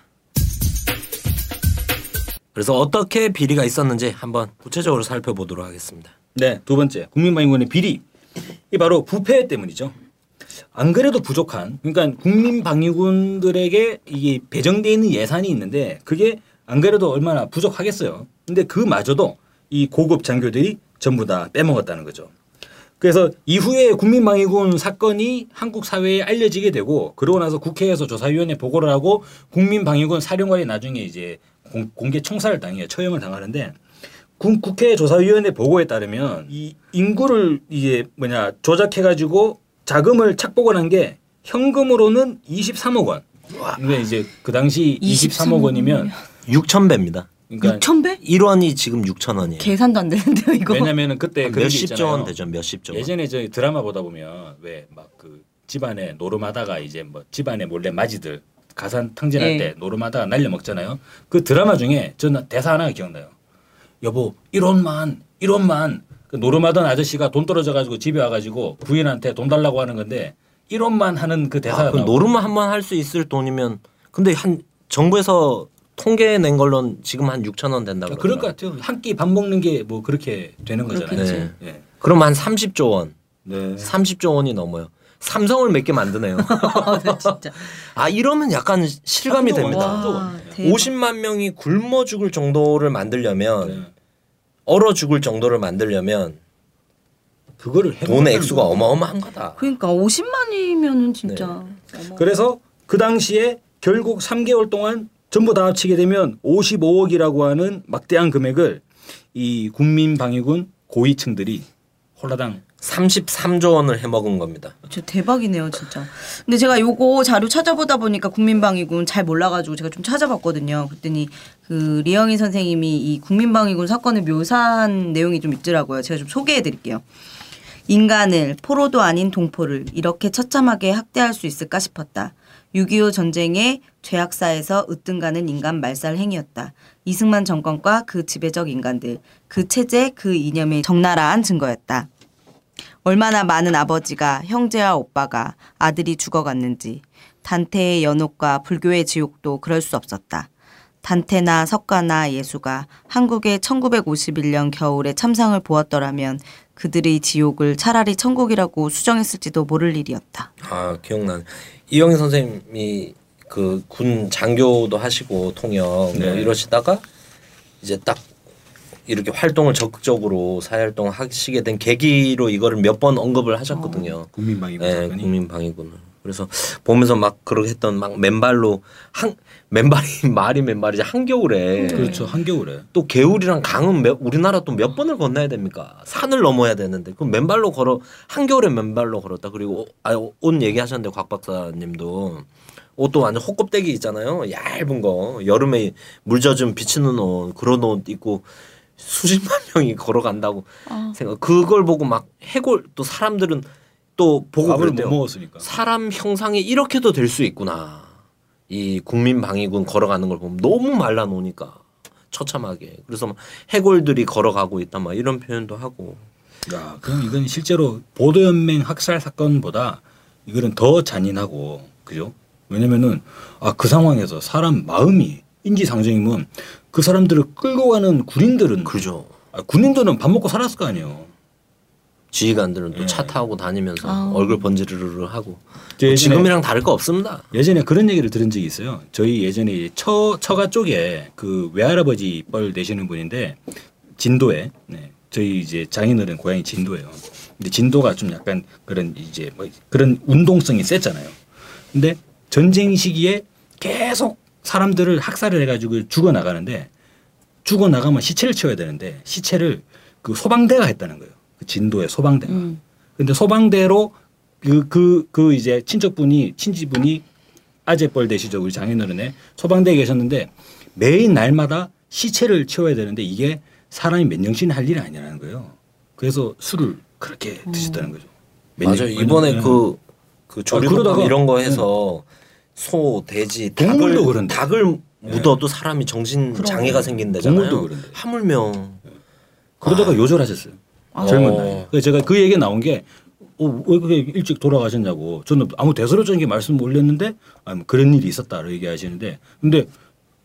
S1: 그래서 어떻게 비리가 있었는지 한번 구체적으로 살펴보도록 하겠습니다.
S3: 네, 두 번째 국민방위군의 비리. 이 바로 부패 때문이죠. 안 그래도 부족한 그러니까 국민 방위군들에게 이게 배정돼 있는 예산이 있는데 그게 안 그래도 얼마나 부족하겠어요. 근데 그마저도 이 고급 장교들이 전부 다 빼먹었다는 거죠. 그래서 이후에 국민방위군 사건이 한국 사회에 알려지게 되고 그러고 나서 국회에서 조사위원회 보고를 하고 국민방위군 사령관이 나중에 이제 공, 공개 총살을 당해 처형을 당하는데 군- 국회 조사위원회 보고에 따르면 이 인구를 이게 뭐냐 조작해 가지고 자금을 착복을 한 게 현금으로는 23억 원. 그러니까 이제 그 당시 23억 원이면
S1: 6천 배입니다.
S3: 그러니까
S2: 6천 배?
S1: 1원이 지금 6천 원이에요.
S2: 계산도 안 되는데요 이거.
S3: 왜냐면은 그때
S1: 몇십 조원
S3: 있잖아요.
S1: 되죠. 몇십 조 원.
S3: 예전에 저희 드라마 보다 보면 왜 막 그 집안에 노름하다가 이제 뭐 집안에 몰래 마지들 가산 탕진할
S2: 예.
S3: 때 노름하다가 날려 먹잖아요. 그 드라마 중에 저는 대사 하나가 기억나요. 여보 1원만 1원만 그 노름하던 아저씨가 돈 떨어져 가지고 집에 와가지고 부인한테 돈 달라고 하는 건데 1원만 하는 그 대사가
S1: 아, 그 노름만 한번 할 수 있을 돈이면 근데 한 정부에서 통계 낸 걸로는 지금 한 6천 원 된다 고
S3: 그럴 것 같아요. 한 끼 밥 먹는 게 뭐 그렇게 되는 거잖아요.
S1: 네.
S3: 예.
S1: 그럼 한 30조 원,
S3: 네.
S1: 30조 원이 넘어요. 삼성을 몇 개 만드네요.
S2: 아, 네, 진짜.
S1: 아 이러면 약간 실감이 됩니다.
S2: 와,
S3: 네.
S2: 대박.
S1: 50만 명이 굶어 죽을 정도를 만들려면
S3: 네.
S1: 얼어 죽을 정도를 만들려면
S3: 그거를 해
S1: 돈의 액수가 어마어마한 거다.
S2: 그러니까 50만이면은 진짜.
S1: 네.
S3: 그래서 그 당시에 결국 3개월 동안 전부 다 합치게 되면 55억이라고 하는 막대한 금액을 이 국민방위군 고위층들이 홀라당
S1: 33조 원을 해먹은 겁니다.
S2: 저 대박이네요, 진짜. 근데 제가 요거 자료 찾아보다 보니까 국민방위군 잘 몰라가지고 제가 좀 찾아봤거든요. 그랬더니 그 리영희 선생님이 이 국민방위군 사건을 묘사한 내용이 좀 있더라고요. 제가 좀 소개해드릴게요. 인간을 포로도 아닌 동포를 이렇게 처참하게 학대할 수 있을까 싶었다. 6.25 전쟁의 죄악사에서 으뜸가는 인간 말살 행위였다. 이승만 정권과 그 지배적 인간들, 그 체제, 그 이념의 적나라한 증거였다. 얼마나 많은 아버지가 형제와 오빠가 아들이 죽어갔는지 단테의 연옥과 불교의 지옥도 그럴 수 없었다. 단테나 석가나 예수가 한국의 1951년 겨울에 참상을 보았더라면 그들의 지옥을 차라리 천국이라고 수정했을지도 모를 일이었다.
S1: 아 기억나네. 이영희 선생님이 그 군 장교도 하시고 통역 뭐
S3: 네.
S1: 이러시다가 이제 딱 이렇게 활동을 적극적으로 사회활동 하시게 된 계기로 이거를 몇 번 언급을 하셨거든요.
S3: 국민방위군
S1: 네, 국민방위군을. 그래서 보면서 막 그렇게 했던 막 맨발로 한 맨발이 말이 맨발이지 한겨울에
S3: 그렇죠 한겨울에
S1: 또 개울이랑 강은 몇, 우리나라 또 몇 번을 건너야 됩니까? 산을 넘어야 되는데 그 맨발로 걸어 한겨울에 맨발로 걸었다. 그리고 아, 옷 얘기하셨는데 곽 박사님도 옷도 완전 호껍데기 있잖아요. 얇은 거 여름에 물 젖은 비치는 옷 그런 옷 입고 수십만 명이 걸어간다고 생각. 그걸 보고 막 해골 또 사람들은 또 보고
S3: 밥을 못
S1: 그랬대요.
S3: 먹었으니까
S1: 사람 형상이 이렇게도 될 수 있구나. 이 국민 방위군 걸어가는 걸 보면 너무 말라 놓으니까 처참하게. 그래서 막 해골들이 걸어가고 있다 막 이런 표현도 하고.
S3: 야, 그럼 이건 실제로 보도 연맹 학살 사건보다 이거는 더 잔인하고 그죠? 왜냐면은 아 그 상황에서 사람 마음이 인지상정이면 그 사람들을 끌고 가는 군인들은
S1: 그죠.
S3: 아, 군인들은 밥 먹고 살았을 거 아니에요.
S1: 지휘관들은 또
S3: 예.
S1: 차 타고 다니면서
S2: 아우.
S1: 얼굴 번지르르 하고.
S3: 저 예전에-
S1: 지금이랑 다를 거 없습니다.
S3: 예전에 그런 얘기를 들은 적이 있어요. 저희 예전에 처 처가 쪽에 그 외할아버지 뻘 되시는 분인데 진도에 네. 저희 이제 장인어른 고향이 진도예요. 근데 진도가 좀 약간 그런 이제 뭐 그런 운동성이 셌잖아요. 근데 전쟁 시기에 계속 사람들을 학살을 해가지고 죽어 나가는데 죽어 나가면 시체를 치워야 되는데 시체를 그 소방대가 했다는 거예요. 그 진도의 소방대가.
S2: 음.
S3: 근데 소방대로 그 그 그 이제 친척분이 친지분이 아재뻘 되시죠 우리 장인어른의 소방대에 계셨는데 매일 날마다 시체를 치워야 되는데 이게 사람이 몇 년씩 할 일이 아니라는 거예요. 그래서 술을 그렇게 드셨다는 거죠. 몇
S1: 맞아요.
S3: 년-
S1: 이번에 그, 그
S3: 그러다가- 네.
S1: 이런 거 해서 소, 돼지,
S3: 동물도
S1: 닭을,
S3: 그런데.
S1: 닭을 묻어도 사람이 정신 장애가 생긴다잖아요.
S3: 동물도 그런데.
S1: 하물며
S3: 그러다가 요절하셨어요.
S1: 아.
S3: 젊은
S1: 어.
S3: 나이. 그래서 제가 그 얘기 나온 게 어, 왜 그렇게 일찍 돌아가셨냐고. 저는 아무 게 말씀 올렸는데 아, 뭐 그런 일이 있었다고 얘기하시는데 근데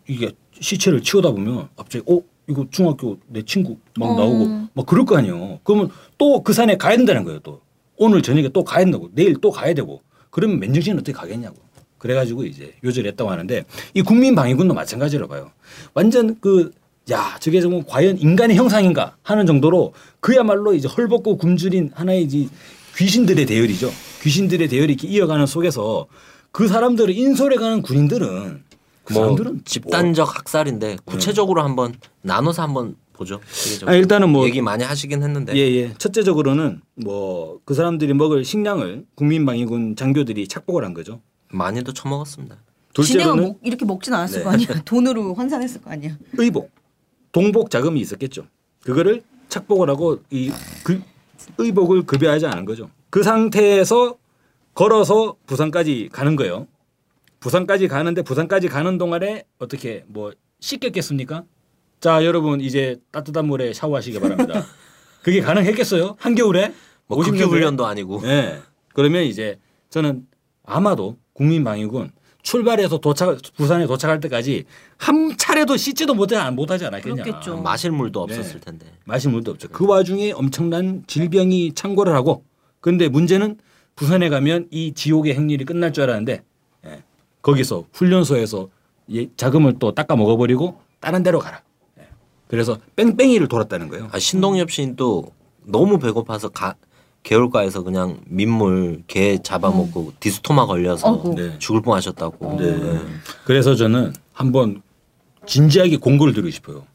S3: 이게 시체를 치우다 보면 갑자기 어 이거 중학교 내 친구 막 나오고 막 그럴 거 아니에요. 그러면 또 그 산에 가야 된다는 거예요. 또 오늘 저녁에 또 가야 된다고 내일 또 가야 되고 그러면 맨정신은 어떻게 가겠냐고. 그래가지고 이제 요절했다고 하는데 이 국민방위군도 마찬가지로 봐요. 완전 그 야, 저게 정말 과연 인간의 형상인가 하는 정도로 그야말로 이제 헐벗고 굶주린 하나의 이제 귀신들의 대열이죠. 귀신들의 대열이 이렇게 이어가는 속에서 그 사람들을 인솔해가는 군인들은 그
S1: 뭐
S3: 사람들은
S1: 집단적 학살인데 구체적으로 한번 나눠서 한번 보죠.
S3: 아, 일단은 뭐
S1: 얘기 많이 하시긴 했는데
S3: 예, 예. 첫째적으로는 뭐 그 사람들이 먹을 식량을 국민방위군 장교들이 착복을 한 거죠.
S1: 많이도 처먹었습니다.
S3: 둘째로는
S2: 먹, 이렇게 먹진 않았을
S3: 네.
S2: 거 아니야. 돈으로 환산했을 거 아니야.
S3: 의복, 동복 자금이 있었겠죠. 그거를 착복을 하고 이 그 의복을 급여하지 않은 거죠. 그 상태에서 걸어서 부산까지 가는 거예요. 부산까지 가는데 부산까지 가는 동안에 어떻게 뭐 씻겼겠습니까? 자 여러분 이제 따뜻한 물에 샤워하시기 바랍니다. 그게 가능했겠어요? 한겨울에?
S1: 뭐
S3: 50
S1: 극기
S3: 년도에?
S1: 훈련도 아니고
S3: 네. 그러면 이제 저는 아마도 국민방위군 출발해서 도착 부산에 도착할 때까지 한 차례도 씻지도 못해 못하지 않았겠냐.
S2: 그렇겠죠.
S1: 마실 물도
S3: 네.
S1: 없었을 텐데.
S3: 마실 물도 없죠. 그 와중에 엄청난 질병이 창궐을 하고 근데 문제는 부산에 가면 이 지옥의 행렬이 끝날 줄 알았는데 예, 거기서 훈련소에서 이 자금을 또 닦아 먹어버리고 다른 데로 가라. 예. 그래서 뺑뺑이를 돌았다는 거예요.
S1: 아, 신동엽 시인도 너무 배고파서 가, 개울가에서 그냥 민물 개 잡아먹고 디스토마 걸려서.
S3: 네.
S1: 죽을 뻔하셨다고.
S3: 네. 그래서 저는 한번 진지하게 공고를 드리고 싶어요.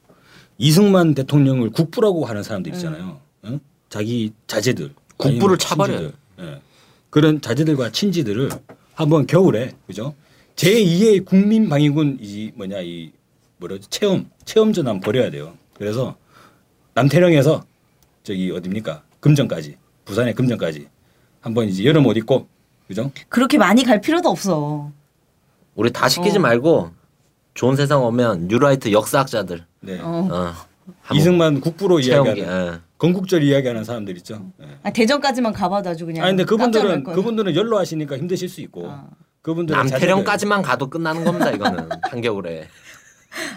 S3: 이승만 대통령을 국부라고 하는 사람들 있잖아요. 응? 자기 자제들
S1: 국부를
S3: 아니면
S1: 차버려요.
S3: 친지들. 예. 그런 자제들과 친지들을 한번 겨울에 그죠? 제2의 국민 방위군 이 뭐냐 이 뭐라지 체험 체험전 한번 벌여야 돼요. 그래서 남태령에서 저기 어딥니까 금정까지 부산의 금정까지 한번 이제 여름 옷 입고 그죠?
S2: 그렇게 많이 갈 필요도 없어.
S1: 우리 다 시키지
S2: 어.
S1: 말고 좋은 세상 오면 뉴라이트 역사학자들
S3: 네.
S2: 어.
S1: 어, 한번
S3: 이승만 국부로
S1: 체험기.
S3: 이야기하는
S1: 예.
S3: 건국절 이야기하는 사람들 있죠. 예.
S2: 아, 대전까지만 가봐도 아주 그냥.
S3: 아니 근데
S2: 깜짝
S3: 그분들은
S2: 거예요.
S3: 그분들은 연로 하시니까 힘드실 수 있고
S2: 아.
S3: 그분들은
S1: 남태령까지만 가도 끝나는 겁니다. 이거는 한겨울에.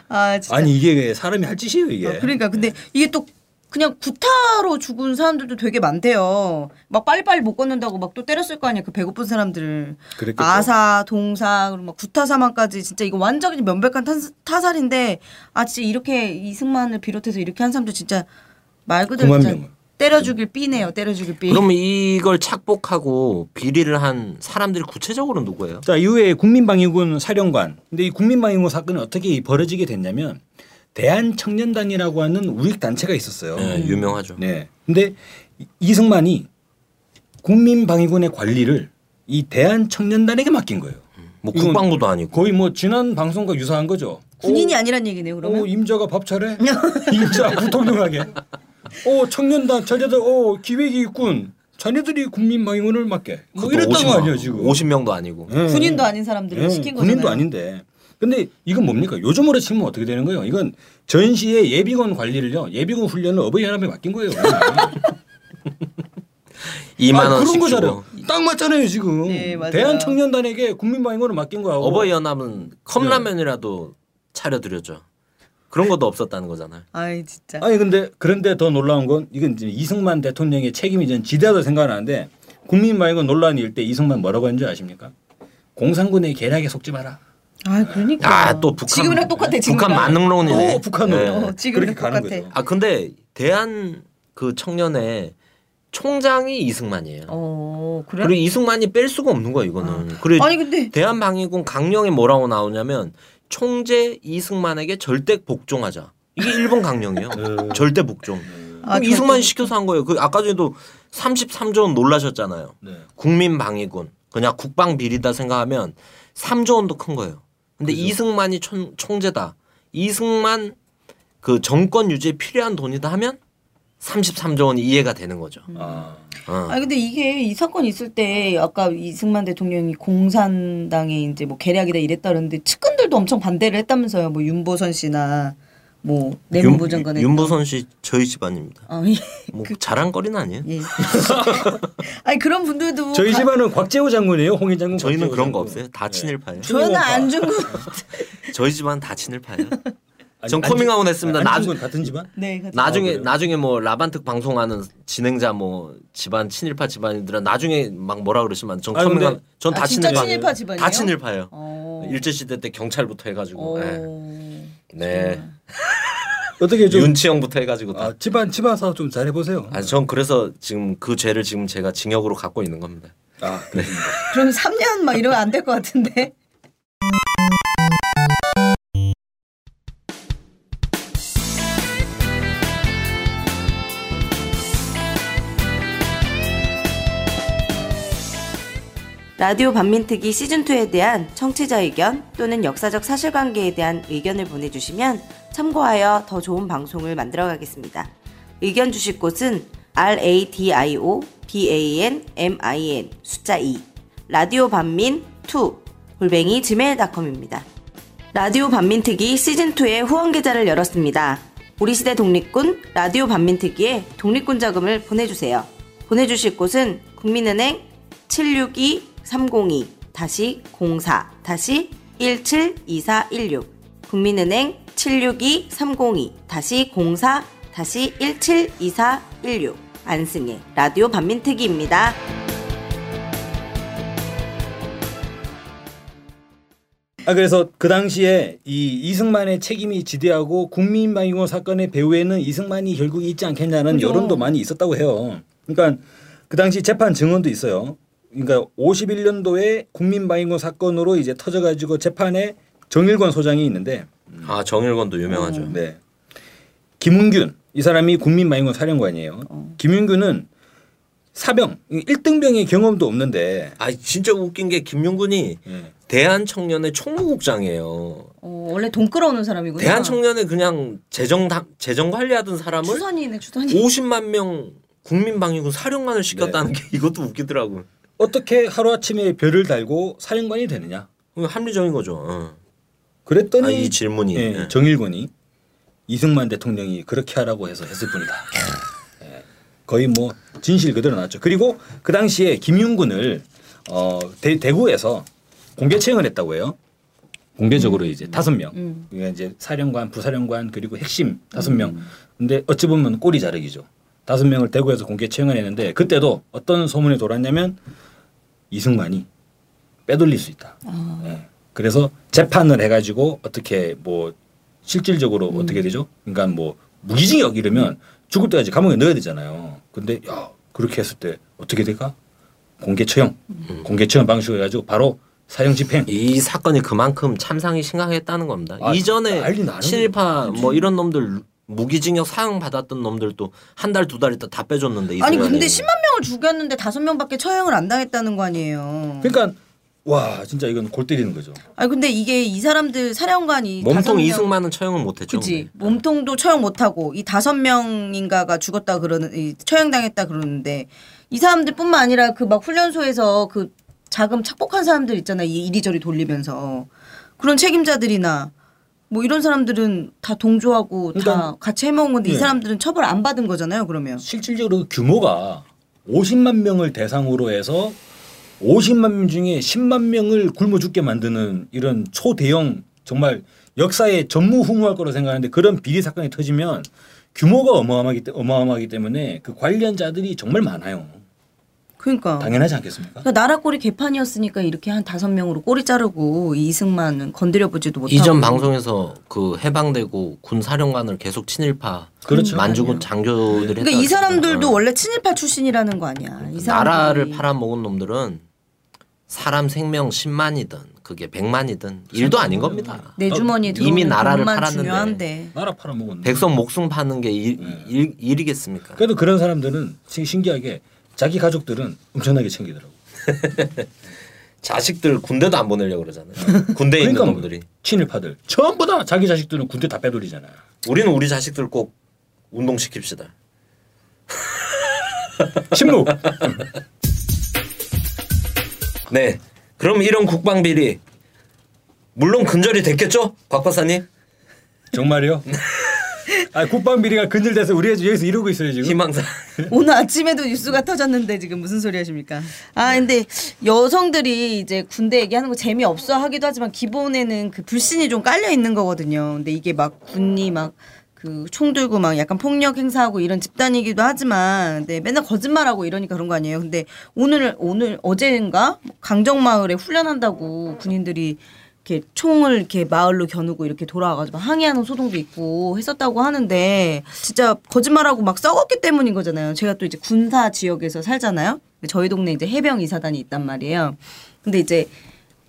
S2: 아 진짜.
S3: 아니 이게 사람이 할 짓이에요 이게.
S2: 어, 그러니까 근데 이게 또 그냥 구타로 죽은 사람들도 되게 많대요. 막 빨리빨리 못 걷는다고 막 또 때렸을 거 아니야. 그 배고픈 사람들을.
S3: 그랬겠죠.
S2: 아사, 동사, 그리고 막 구타 사망까지 진짜 이거 완전히 명백한 탄, 타살인데 아 진짜 이렇게 이승만을 비롯해서 이렇게 한 사람도 진짜 말 그대로
S3: 9만
S2: 진짜. 때려 죽일 삐네요. 때려 죽일 삐.
S1: 그러면 이걸 착복하고 비리를 한 사람들이 구체적으로 누구예요?
S3: 자 이후에 국민방위군 사령관. 근데 이 국민방위군 사건은 어떻게 벌어지게 됐냐면 대한청년단이라고 하는 우익 단체가 있었어요.
S1: 네, 유명하죠.
S3: 네. 근데 이- 이승만이 국민방위군의 관리를 이 대한청년단에게 맡긴 거예요.
S1: 뭐 국방부도 아니고.
S3: 거의 뭐 지난 방송과 유사한 거죠.
S2: 군인이
S3: 오,
S2: 아니란 얘기네요. 그러면.
S3: 오 임자가 밥 차례? 임자 부통령하게. 오 청년단 자녀들 오 기획이 있군. 자네들이 국민방위군을 맡게. 뭐
S1: 그것도
S3: 이랬던 50거 아니야 지금.
S1: 50명도 아니고.
S3: 예.
S2: 군인도 아닌 사람들을
S3: 예,
S2: 시킨 거잖아요.
S3: 군인도 아닌데. 근데 이건 뭡니까? 요즘으로 치면 어떻게 되는 거예요? 이건 전시의 예비군 관리를요. 예비군 훈련을 어버이연합에 맡긴 거예요.
S1: 2만
S3: 아,
S1: 원씩
S3: 그런 거잖아요. 딱 맞잖아요 지금.
S2: 네, 맞아요.
S3: 대한청년단에게 국민방위군을 맡긴 거하고.
S1: 어버이 연합은 컵라면이라도 차려드렸죠. 그런 것도 없었다는 거잖아요.
S2: 아이 진짜.
S3: 아니 근데 그런데 더 놀라운 건 이건 이제 이승만 대통령의 책임이 전 지대하다 생각하는데 국민방위군 논란이 일때 이승만 뭐라고 했는지 아십니까? 공산군의 계략에 속지 마라.
S2: 아 그러니까.
S1: 아 또 북한
S2: 지금이랑 똑같아.
S1: 북한
S2: 지금이랑.
S1: 만능론이네.
S3: 또 북한으로
S1: 네.
S2: 어, 지금이랑 똑같아.
S3: 거죠.
S1: 아 근데 대한 그 청년의 총장이 이승만이에요.
S2: 어 그래?
S1: 그리고 이승만이 뺄 수가 없는 거야 이거는. 그리고
S2: 아니 근데
S1: 대한방위군 강령에 뭐라고 나오냐면 총재 이승만에게 절대 복종하자. 이게 일본 강령이에요.
S3: 네.
S1: 절대 복종.
S2: 아,
S1: 그럼 이승만이 시켜서 한 거예요. 그 아까 전에도 33조 원 놀라셨잖아요.
S3: 네.
S1: 국민방위군 그냥 국방 비리다 생각하면 3조 원도 큰 거예요. 근데
S3: 그죠.
S1: 이승만이 총, 총재다. 이승만 그 정권 유지에 필요한 돈이다 하면 33조 원이 이해가 되는 거죠.
S3: 아.
S1: 어.
S2: 아니 근데 이게 이 사건 있을 때 아까 이승만 대통령이 공산당에 이제 뭐 계략이다 이랬다 그러는데 측근들도 엄청 반대를 했다면서요. 뭐 윤보선 씨나 뭐 내무부 장관에
S1: 윤, 윤보선 씨 저희 집안입니다.
S2: 어, 예.
S1: 뭐 자랑거리는 아니에요.
S2: 예. 아니 그런 분들도
S3: 저희
S2: 가-
S3: 집안은 곽재우 장군이에요. 홍희 장군.
S1: 저희는 그런 거
S3: 장군.
S1: 없어요. 다
S3: 네.
S1: 친일파예요.
S2: 저는 안중근
S1: 저희 집안 다 친일파예요. 전 커밍아웃 했습니다. 나중
S3: 같은 집안?
S2: 네 같은
S1: 나중에
S3: 그래요?
S1: 나중에 뭐 라반특 방송하는 진행자 뭐 집안 친일파 집안이들은 나중에 막 뭐라 그러시면 전
S3: 아,
S1: 커밍아웃 전다
S2: 아,
S1: 친일파
S2: 친일파 집안이에요?
S1: 다 친일파예요.
S2: 어.
S1: 일제 시대 때 경찰부터 해 가지고
S2: 어.
S1: 네. 네.
S3: 어떻게 좀
S1: 윤치영부터 해가지고 다.
S3: 아, 집안 집안 사업 좀 잘 해 보세요.
S1: 아, 전 그래서 지금 그 죄를 지금 제가 징역으로 갖고 있는 겁니다.
S3: 아, 그렇습니다.
S2: 그럼 3년 막 이러면 안 될 것 같은데. 라디오 반민특위 시즌2에 대한 청취자 의견 또는 역사적 사실관계에 대한 의견을 보내주시면 참고하여 더 좋은 방송을 만들어 가겠습니다. 의견 주실 곳은 radio banmin 숫자 2 라디오 반민 2 골뱅이 gmail.com입니다. 라디오 반민특위 시즌2의 후원 계좌를 열었습니다. 우리 시대 독립군 라디오 반민특위에 독립군 자금을 보내주세요. 보내주실 곳은 국민은행
S4: 762 302-04-172416 국민은행 762-302-04-172416 안승의 라디오 반민특위입니다.
S3: 아 그래서 그 당시에 이 이승만의 책임이 지대하고 국민방위공 사건의 배후에는 이승만이 결국 있지 않겠냐는
S2: 그렇죠.
S3: 여론도 많이 있었다고 해요. 그러니까 그 당시 재판 증언도 있어요. 그러니까 51년도에 국민방위군 사건으로 이제 터져가지고 재판에 정일권 소장이 있는데
S1: 아 정일권도 유명하죠.
S3: 네. 김은균 이 사람이 국민방위군 사령관이에요. 김윤균은 사병 1등병의 경험도 없는데
S1: 아 진짜 웃긴 게 김용군이
S3: 예.
S1: 대한청년의 총무국장이에요.
S2: 어, 원래 돈 끌어오는 사람이구나.
S1: 대한청년에 그냥 재정 담- 재정 관리하던 사람을
S2: 추선이네 추선이.
S1: 50만 명 국민방위군 사령관을 시켰다는 게 이것도 웃기더라고.
S3: 어떻게 하루아침에 별을 달고 사령관이 되느냐?
S1: 요 합리적인 거죠. 어.
S3: 그랬더니
S1: 아, 이 질문이.
S3: 예,
S1: 예.
S3: 정일권이 이승만 대통령이 그렇게 하라고 해서 했을 뿐이다. 예, 거의 뭐 진실 그대로 나왔죠. 그리고 그 당시에 김윤군을 어, 대, 대구에서 공개 채용을 했다고 해요. 공개적으로 이제 다섯 명.
S2: 음.
S3: 그러니까 이제 사령관, 부사령관 그리고 핵심 다섯 명. 근데 어찌 보면 꼬리 자르기죠. 다섯 명을 대구에서 공개 채용을 했는데 그때도 어떤 소문이 돌았냐면 이승만이 빼돌릴 수 있다. 예. 그래서 재판을 해가지고 어떻게 뭐 실질적으로 어떻게 되죠? 그러니까 뭐 무기징역 이러면 죽을 때까지 감옥에 넣어야 되잖아요. 근데 야 그렇게 했을 때 어떻게 될까? 공개 처형, 공개 처형 방식으로 해가지고 바로 사형 집행.
S1: 이 사건이 그만큼 참상이 심각했다는 겁니다.
S3: 아,
S1: 이전에 친일파. 뭐 이런 놈들 무기징역 사형 받았던 놈들도 한 달 두 달 있다 다 빼줬는데
S2: 아니
S1: 이승만이.
S2: 근데 10만 명을 죽였는데 다섯 명밖에 처형을 안 당했다는 거 아니에요.
S3: 그러니까 와 진짜 이건 골 때리는 거죠.
S2: 아니 근데 이게 이 사람들 사령관이
S1: 몸통
S2: 명-
S1: 이승만은 처형을 못했죠.
S2: 그지 몸통도 처형 못하고 이 다섯 명인가가 죽었다 그러는 이 처형당했다 그러는데 이 사람들뿐만 아니라 그 막 훈련소에서 그 자금 착복한 사람들 있잖아 이 이리저리 돌리면서 그런 책임자들이나 뭐 이런 사람들은 다 동조하고 다
S3: 그러니까-
S2: 같이 해먹은 건데 이
S3: 네.
S2: 사람들은 처벌 안 받은 거잖아요 그러면
S3: 실질적으로 규모가 50만 명을 대상으로 해서 50만 명 중에 10만 명을 굶어 죽게 만드는 이런 초대형 정말 역사에 전무후무할 거로 생각하는데 그런 비리 사건이 터지면 규모가 어마어마하기, 때- 어마어마하기 때문에 그 관련자들이 정말 많아요.
S2: 그러니까
S3: 당연하지 않겠습니까?
S2: 그러니까 나라 꼬리 개판이었으니까 이렇게 한 다섯 명으로 꼬리 자르고 이 이승만은 건드려 보지도 못하고
S1: 이전 방송에서 그 해방되고 군 사령관을 계속 친일파
S3: 그렇죠.
S1: 만주군 장교들이
S2: 그러니까 이 사람들도 원래 친일파 출신이라는 거 아니야. 이.
S1: 나라를 팔아먹은 놈들은 사람 생명 10만이든 그게 100만이든 일도 아닌 겁니다.
S2: 내 주머니에 들어오는
S1: 이미 나라를 팔았는데.
S2: 중요한데.
S3: 나라 팔아먹었네.
S1: 백성 목숨 파는 게 일,
S3: 네.
S1: 일, 일이겠습니까?
S3: 그래도 그런 사람들은 신- 신기하게 자기 가족들은 엄청나게 챙기더라고.
S1: 자식들 군대도 안 보내려고 그러잖아요. 군대에 있는
S3: 그러니까 뭐
S1: 놈들이.
S3: 친일파들 전부 다 자기 자식들은 군대 다 빼돌리잖아요.
S1: 우리는 우리 자식들 꼭 운동시킵시다.
S3: 침묵.
S1: 네. 그럼 이런 국방 비리 물론 근절이 됐겠죠? 곽 박사님?
S3: 정말요? 아 국방 비리가 근절돼서 우리 여기서 이러고 있어요 지금.
S1: 희망사.
S2: 오늘 아침에도 뉴스가 터졌는데 지금 무슨 소리 하십니까? 아 근데 여성들이 이제 군대 얘기하는 거 재미 없어 하기도 하지만 기본에는 그 불신이 좀 깔려 있는 거거든요. 근데 이게 막 군이 막 그총 들고 막 약간 폭력 행사하고 이런 집단이기도 하지만 근데 맨날 거짓말하고 이러니까 그런 거 아니에요. 근데 오늘 오늘 어제인가 강정마을에 훈련한다고 군인들이 이렇게 총을 이렇게 마을로 겨누고 이렇게 돌아와가지고 항의하는 소동도 있고 했었다고 하는데 진짜 거짓말하고 막 썩었기 때문인 거잖아요. 제가 또 이제 군사 지역에서 살잖아요. 저희 동네 이제 해병 이사단이 있단 말이에요. 근데 이제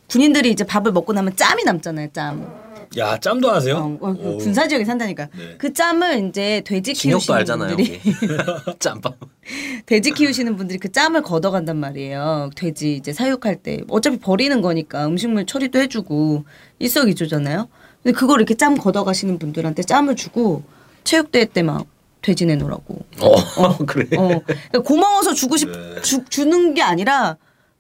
S2: 군인들이 이제 밥을 먹고 나면 짬이 남잖아요. 짬.
S3: 야 짬도 아세요?
S2: 어, 어, 그
S3: 오.
S2: 군사 지역에 산다니까.
S3: 네.
S2: 그 짬을 이제 돼지 키우시는
S1: 알잖아요.
S2: 분들이.
S1: 짬밥.
S2: 돼지 키우시는 분들이 그 짬을 걷어간단 말이에요. 돼지 이제 사육할 때 어차피 버리는 거니까 음식물 처리도 해주고 일석이조잖아요. 근데 그걸 이렇게 짬 걷어가시는 분들한테 짬을 주고 체육대회 때 막 돼지 내놓으라고.
S1: 어, 그래.
S2: 어, 그러니까 고마워서 주고 싶
S3: 네.
S2: 주, 주는 게 아니라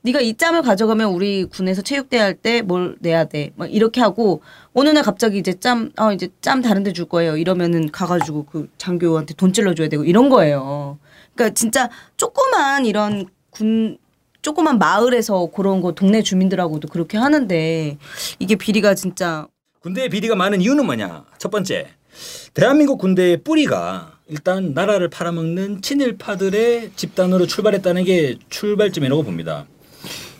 S2: 네가 이 짬을 가져가면 우리 군에서 체육대회 할 때 뭘 내야 돼. 막 이렇게 하고 어느 날 갑자기 이제 짬, 어 이제 짬 다른 데 줄 거예요. 이러면은 가가지고 그 장교한테 돈 찔러줘야 되고 이런 거예요. 그러니까 진짜 조그만 이런 군 조그만 마을에서 그런 거 동네 주민들하고도 그렇게 하는데 이게 비리가 진짜
S3: 군대의 비리가 많은 이유는 뭐냐? 첫 번째, 대한민국 군대의 뿌리가 일단 나라를 팔아먹는 친일파들의 집단으로 출발했다는 게 출발점이라고 봅니다.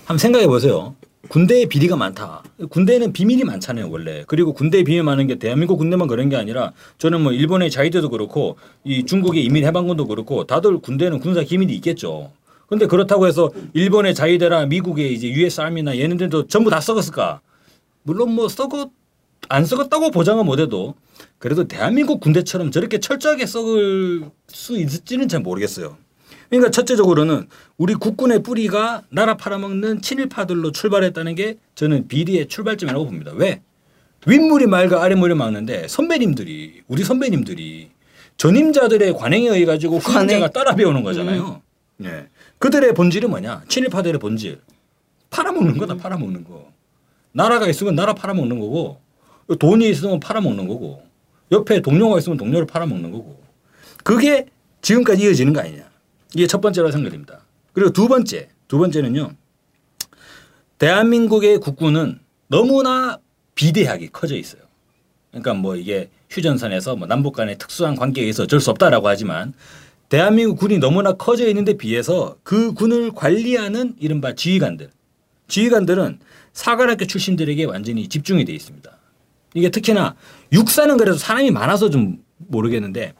S3: 한번 생각해 보세요. 군대에 비리가 많다. 군대에는 비밀이 많잖아요, 원래. 그리고 군대에 비밀 많은 게 대한민국 군대만 그런 게 아니라 저는 뭐 일본의 자위대도 그렇고 이 중국의 인민 해방군도 그렇고 다들 군대는 군사 기밀이 있겠죠. 근데 그렇다고 해서 일본의 자위대나 미국의 이제 US 아미나 얘네들도 전부 다 썩었을까? 물론 뭐 썩었 안 썩었다고 보장은 못해도 그래도 대한민국 군대처럼 저렇게 철저하게 썩을 수 있을지는 잘 모르겠어요. 그러니까 첫째적으로는 우리 국군의 뿌리가 나라 팔아먹는 친일파들로 출발했다는 게 저는 비리의 출발점이라고 봅니다. 왜? 윗물이 맑아 아랫물이 막는데 선배님들이 우리 선배님들이 전임자들의 관행에 의해 가지고 후임자가 따라 배우는 거잖아요. 예. 그들의 본질이 뭐냐? 친일파들의 본질. 팔아먹는 거다 팔아먹는 거. 나라가 있으면 나라 팔아먹는 거고 돈이 있으면 팔아먹는 거고 옆에 동료가 있으면 동료를 팔아먹는 거고 그게 지금까지 이어지는 거 아니냐. 이게 첫 번째로 생각됩니다. 그리고 두 번째, 두 번째는요. 대한민국의 국군은 너무나 비대하게 커져 있어요. 그러니까 뭐 이게 휴전선에서 뭐 남북 간의 특수한 관계에 의해서 어쩔 수 없다라고 하지만 대한민국 군이 너무나 커져 있는데 비해서 그 군을 관리하는 이른바 지휘관들. 지휘관들은 사관학교 출신들에게 완전히 집중이 돼 있습니다. 이게 특히나 육사는 그래도 사람이 많아서 좀 모르겠는데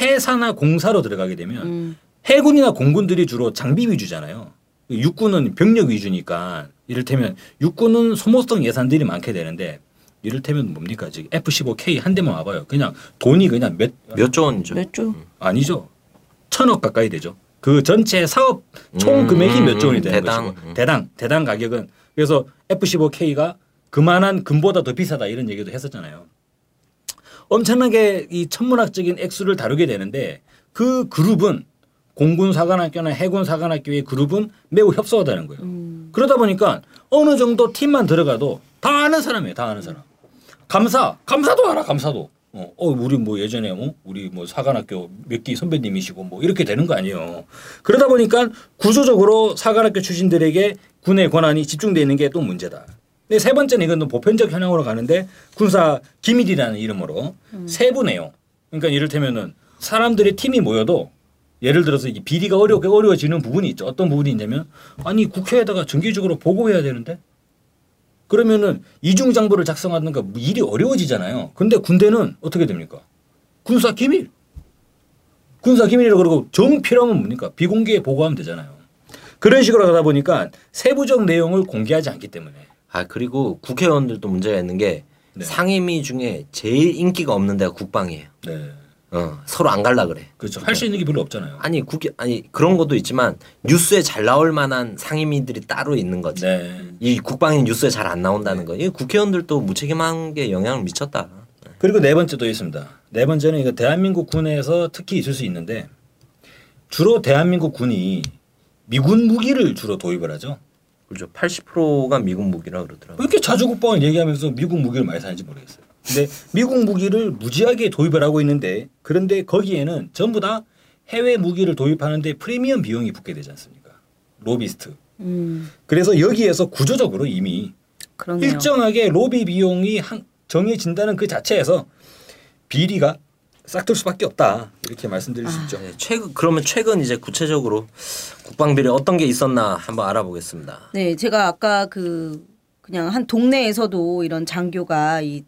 S3: 해사나 공사로 들어가게 되면 해군이나 공군들이 주로 장비 위주잖아요. 육군은 병력 위주니까 이를테면 육군은 소모성 예산들이 많게 되는데 이를테면 뭡니까 지금 F-15K 한 대만 와봐요. 그냥 돈이 그냥 몇
S1: 몇조 원이죠.
S2: 몇 조?
S3: 아니죠. 천억 가까이 되죠. 그 전체 사업 총
S1: 음,
S3: 금액이
S1: 음,
S3: 몇조 원이
S1: 음,
S3: 되는
S1: 대당,
S3: 것이고
S1: 음.
S3: 대당 대당 가격은 그래서 F-15K가 그만한 금보다 더 비싸다 이런 얘기도 했었잖아요. 엄청나게 이 천문학적인 액수를 다루게 되는데 그 그룹은 공군 사관학교나 해군 사관학교의 그룹은 매우 협소하다는 거예요. 그러다 보니까 어느 정도 팀만 들어가도 다 아는 사람이에요. 다 아는 사람. 감사, 감사도 알아, 감사도. 어, 어, 우리 뭐 예전에 뭐 우리 뭐 사관학교 몇 기 선배님이시고 뭐 이렇게 되는 거 아니에요. 그러다 보니까 구조적으로 사관학교 출신들에게 군의 권한이 집중돼 있는 게 또 문제다. 근데 세 번째는 이건 또 보편적 현황으로 가는데 군사 기밀이라는 이름으로 세부 내용. 그러니까 이를테면은 사람들의 팀이 모여도 예를 들어서 이게 비리가 어려 어려워지는 부분이 있죠. 어떤 부분이 있냐면 아니 국회에다가 정기적으로 보고해야 되는데 그러면은 이중장부를 작성하든가 뭐 일이 어려워지잖아요. 근데 군대는 어떻게 됩니까? 군사 기밀. 군사 기밀이라고 그러고 정 필요하면 뭡니까? 비공개에 보고하면 되잖아요. 그런 식으로 가다 보니까 세부적 내용을 공개하지 않기 때문에
S1: 아 그리고 국회의원들도 문제가 있는 게
S3: 네.
S1: 상임위 중에 제일 인기가 없는 데가 국방이에요.
S3: 네.
S1: 어, 서로 안 갈라 그래.
S3: 그렇죠. 할 수 있는 게 별로 없잖아요.
S1: 아니 국회 아니 그런 것도 있지만 뉴스에 잘 나올 만한 상임위들이 따로 있는 거지.
S3: 네.
S1: 이 국방이 뉴스에 잘 안 나온다는 거. 이 국회의원들도 무책임한 게 영향을 미쳤다.
S3: 그리고 네 번째도 있습니다. 네 번째는 이거 대한민국 군에서 특히 있을 수 있는데 주로 대한민국 군이 미군 무기를 주로 도입을 하죠.
S1: 그렇죠. 80%가 미군 무기라 그러더라고.
S3: 왜 이렇게 자주 국방을 얘기하면서 미국 무기를 많이 사는지 모르겠어요. 근데 미국 무기를 무지하게 도입을 하고 있는데 그런데 거기에는 전부 다 해외 무기를 도입하는데 프리미엄 비용이 붙게 되지 않습니까? 로비스트.
S2: 음,
S3: 그래서 여기에서 구조적으로 이미
S2: 그러네요.
S3: 일정하게 로비 비용이 한- 정해진다는 그 자체에서 비리가 싹들 수밖에 없다 이렇게 말씀드릴 수 있죠.
S1: 네, 최근 그러면 최근 이제 구체적으로 국방비리 어떤 게 있었나 한번 알아보겠습니다.
S2: 네, 제가 아까 그 그냥 한 동네에서도 이런 장교가 이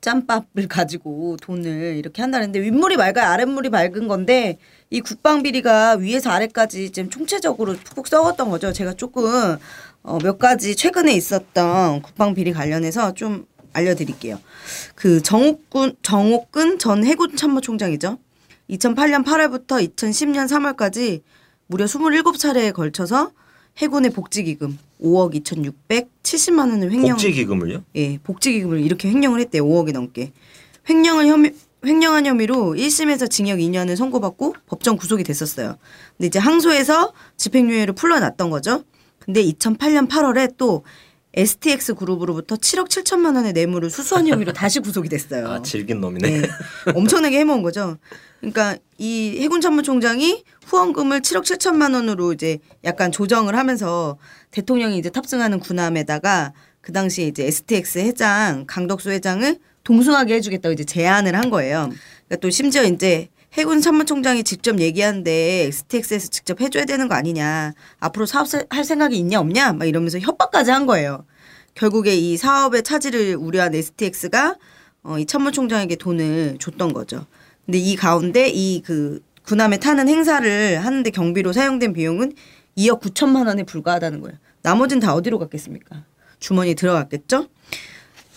S2: 짬밥을 가지고 돈을 이렇게 한다는데 윗물이 맑아야 아랫물이 맑은 건데 이 국방 비리가 위에서 아래까지 지금 총체적으로 푹푹 썩었던 거죠. 제가 조금 어, 몇 가지 최근에 있었던 국방 비리 관련해서 좀 알려드릴게요. 그 정옥군 정옥근 전 해군 참모총장이죠. 2008년 8월부터 2010년 3월까지 무려 27차례에 걸쳐서 해군의 복지기금 5억 2,670만 원을 횡령
S1: 복지 기금을요?
S2: 예, 복지기금을 이렇게 횡령을 했대요. 5억이 넘게. 횡령을 혐의 횡령한 혐의로 1심에서 징역 2년을 선고받고 법정 구속이 됐었어요. 근데 이제 항소해서 집행유예를 풀러났던 거죠. 근데 2008년 8월에 또 STX 그룹으로부터 7억 7천만 원의 뇌물을 수수한 혐의로 다시 구속이 됐어요.
S1: 아 질긴 놈이네.
S2: 네. 엄청나게 해먹은 거죠. 그러니까 이 해군 참모총장이 후원금을 7억 7천만 원으로 이제 약간 조정을 하면서 대통령이 이제 탑승하는 군함에다가 그 당시에 이제 STX 회장 강덕수 회장을 동승하게 해주겠다고 이제 제안을 한 거예요. 그러니까 또 심지어 이제 해군 참모총장이 직접 얘기하는데 STX에서 직접 해줘야 되는 거 아니냐. 앞으로 사업 할 생각이 있냐 없냐 막 이러면서 협박까지 한 거예요. 결국에 이 사업의 차질을 우려한 STX가 어, 이 참모총장에게 돈을 줬던 거죠. 근데 이 가운데 이 그 군함에 타는 행사를 하는데 경비로 사용된 비용은 2억 9천만 원에 불과하다는 거예요. 나머지는 다 어디로 갔겠습니까? 주머니 에 들어갔겠죠?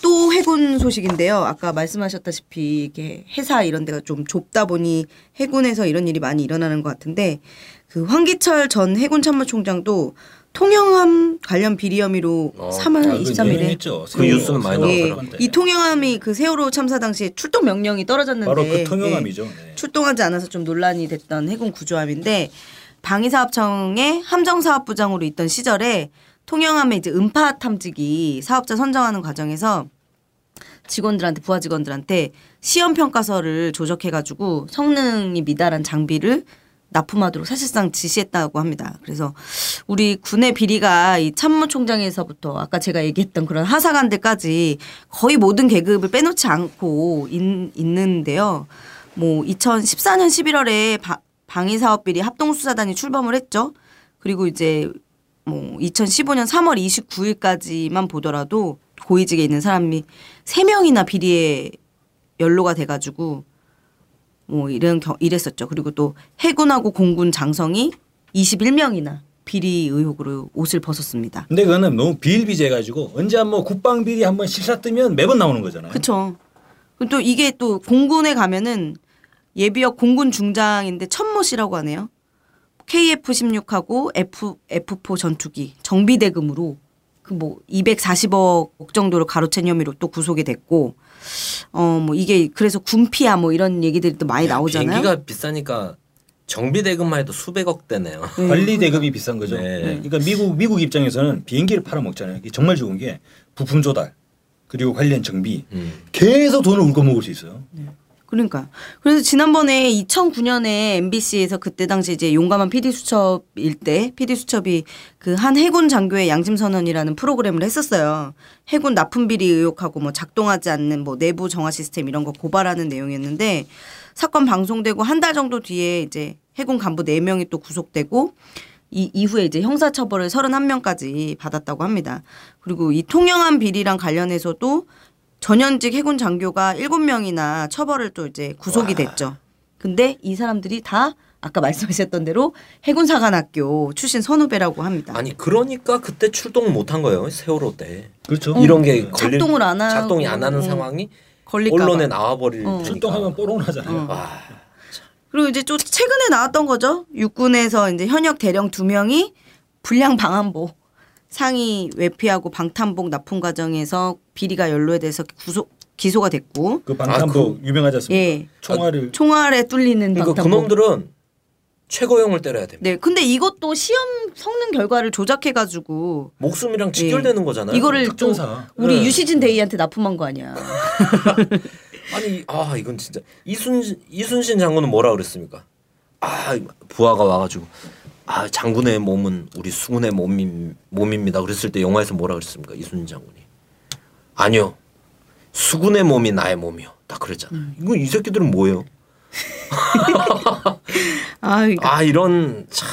S2: 또 해군 소식인데요. 아까 말씀하셨다시피 이게 회사 이런 데가 좀 좁다 보니 해군에서 이런 일이 많이 일어나는 것 같은데 그 황기철 전 해군 참모총장도 통영함 관련 비리 혐의로
S1: 어,
S2: 3월
S3: 아, 그
S2: 23일에.
S1: 그 뉴스는 많이
S3: 세월호
S2: 예. 이 통영함이 그 세월호 참사 당시에 출동 명령이 떨어졌는데
S3: 바로 그
S2: 예,
S3: 통영함이죠. 네.
S2: 출동하지 않아서 좀 논란이 됐던 해군 구조함인데 방위사업청의 함정사업부장으로 있던 시절에 통영함의 이제 음파 탐지기 사업자 선정하는 과정에서 직원들한테 부하 직원들한테 시험 평가서를 조작해가지고 성능이 미달한 장비를 납품하도록 사실상 지시했다고 합니다. 그래서 우리 군의 비리가 이 참모총장에서부터 아까 제가 얘기했던 그런 하사관들까지 거의 모든 계급을 빼놓지 않고 있, 있는데요. 뭐 2014년 11월에 방위사업 비리 합동수사단이 출범을 했죠. 그리고 이제 뭐 2015년 3월 29일까지만 보더라도 고위직에 있는 사람이 세명이나 비리에 연루가 돼가지고 뭐 이런 겨, 이랬었죠. 그리고 또 해군하고 공군 장성이 21명이나 비리 의혹으로 옷을 벗었습니다.
S3: 근데 그거는 너무 비일비재해가지고 언제 한번 국방 비리 한번 실사 뜨면 매번 나오는 거잖아요.
S2: 그렇죠. 또 이게 또 공군에 가면은 예비역 공군 중장인데 천모 씨라고 하네요. KF-16하고 F F4 전투기 정비 대금으로 그 뭐 240억 정도를 가로챈 혐의로 또 구속이 됐고 어 뭐 이게 그래서 군피야 뭐 이런 얘기들이 또 많이 나오잖아요.
S1: 비행기가 비싸니까 정비 대금만 해도 수백억 대네요.
S3: 관리 대급이 비싼 거죠.
S1: 네.
S3: 네. 그러니까 미국 미국 입장에서는 비행기를 팔아 먹잖아요. 이게 정말 좋은 게 부품 조달 그리고 관련 정비
S1: 음.
S3: 계속 돈을 울고 먹을 수 있어요.
S2: 그러니까 그래서 지난번에 2009년에 MBC에서 그때 당시 이제 용감한 PD 수첩일 때 PD 수첩이 그 한 해군 장교의 양심 선언이라는 프로그램을 했었어요. 해군 납품 비리 의혹하고 뭐 작동하지 않는 뭐 내부 정화 시스템 이런 거 고발하는 내용이었는데 사건 방송되고 한 달 정도 뒤에 이제 해군 간부 4명이 또 구속되고 이 이후에 이제 형사 처벌을 31명까지 받았다고 합니다. 그리고 이 통영함 비리랑 관련해서도 전현직 해군 장교가 7명이나 처벌을 또 이제 구속이 됐죠. 근데 이 사람들이 다 아까 말씀하셨던 대로 해군사관학교 출신 선후배라고 합니다.
S1: 아니 그러니까 그때 출동 못한 거예요. 세월호 때.
S3: 그렇죠.
S1: 이런 게 걸릴,
S2: 작동을 안 하고
S1: 작동이 안 하는
S2: 어.
S1: 상황이
S2: 걸릴까
S1: 언론에
S2: 봐.
S1: 나와 버릴
S2: 어.
S3: 출동하면 뽀록나잖아요.
S1: 와.
S2: 그리고 이제 또 최근에 나왔던 거죠. 육군에서 이제 현역 대령 두 명이 불량 방한보 상위 외피하고 방탄복 납품 과정에서 비리가 연루에 대해서 구속 기소가 됐고
S3: 그 방탄복 유명하지 않습니까?
S2: 예
S3: 총알을
S2: 총알에 뚫리는
S1: 그러니까
S2: 방탄복.
S1: 그놈들은 최고형을 때려야 됩니다.
S2: 네, 근데 이것도 시험 성능 결과를 조작해가지고
S1: 목숨이랑 직결되는 거잖아요.
S2: 이거를 또
S3: 특전사.
S2: 우리
S1: 네.
S2: 유시진 대위한테 납품한 거 아니야?
S1: 아니 아 이건 진짜 이순 이순신 장군은 뭐라 그랬습니까? 아 부하가 와가지고 아 장군의 몸은 우리 수군의 몸임, 몸입니다. 그랬을 때 영화에서 뭐라 그랬습니까? 이순신 장군이 아니요 수군의 몸이 나의 몸이요. 딱 그랬잖아. 요 이거 이 새끼들은 뭐예요?
S2: 아, 그러니까.
S1: 아 이런 참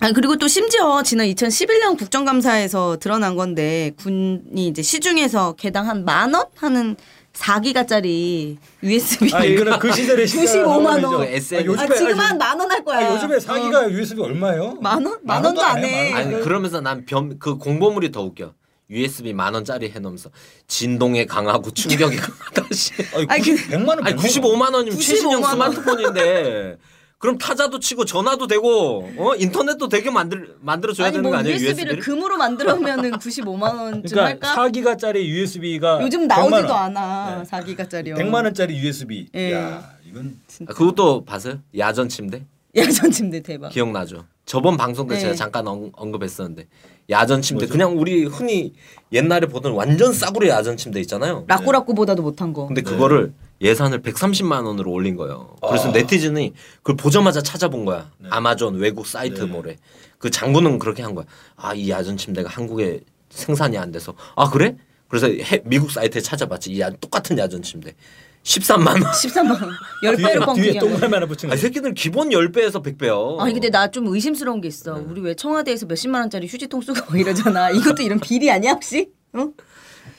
S2: 아 그리고 또 심지어 지난 2011년 국정감사에서 드러난 건데 군이 이제 시중에서 개당 한 만 원 하는 4기가짜리 USB를
S3: 아 이거는 그 시절의
S2: 95만 원.
S1: 그 SM.
S2: 아, 지금 한 만 원 할 거야.
S3: 아, 요즘에 4기가 USB 얼마예요?
S2: 만 원? 만
S3: 원도
S2: 안 해.
S3: 만 원.
S1: 아니 그러면서 난 그 공보물이 더 웃겨. USB 만 원짜리 해놓으면서 진동에 강하고 충격이 강하다. 씨.
S3: 아니,
S2: 아니,
S3: 90, 100만 원.
S1: 아니
S3: 100만 원.
S1: 95만 원이면
S2: 95만
S1: 최신형
S2: 원.
S1: 스마트폰인데 그럼 타자도 치고 전화도 되고 어 인터넷도 되게 만들 만들어 줘야
S2: 아니
S1: 되는
S2: 뭐
S1: 거 아니에요
S2: USB를
S1: USB를?
S2: 금으로 만들면은 95만 원쯤
S3: 그러니까
S2: 할까?
S3: 4기가짜리 USB가
S2: 요즘 나오지도 않아. 4기가짜리요.
S3: 100만 원짜리 USB.
S2: 예.
S3: 야, 이건
S1: 아, 그것도 봤어요? 야전 침대
S2: 야전 침대 대박.
S1: 기억나죠? 저번 방송 때
S2: 네.
S1: 제가 잠깐 언, 언급했었는데 야전 침대 그냥 우리 흔히 옛날에 보던 완전 싸구려 야전 침대 있잖아요.
S2: 라꾸라꾸보다도 못한 거.
S1: 근데 그거를 예산을 130만 원으로 올린 거예요. 그래서
S3: 아.
S1: 네티즌이 그걸 보자마자 찾아본 거야.
S3: 네.
S1: 아마존 외국 사이트
S3: 네.
S1: 뭐래. 그 장부는 그렇게 한 거야. 아 이 야전 침대가 한국에 생산이 안 돼서 아 그래? 그래서 해, 미국 사이트에 찾아봤지. 이 야, 똑같은 야전 침대 13만 원.
S2: 13만 원. 10배로
S3: 뒤에, 뒤에
S2: 뻥튀기
S3: 동그라미 하나 붙인
S1: 아,
S3: 거.
S1: 이 새끼들 기본 10배에서 100배요.
S2: 아니 근데 나 좀 의심스러운 게 있어. 우리 왜 청와대에서 몇십만 원짜리 휴지통 쓰고 막 이러잖아. 이것도 이런 비리 아니야 혹시? 어?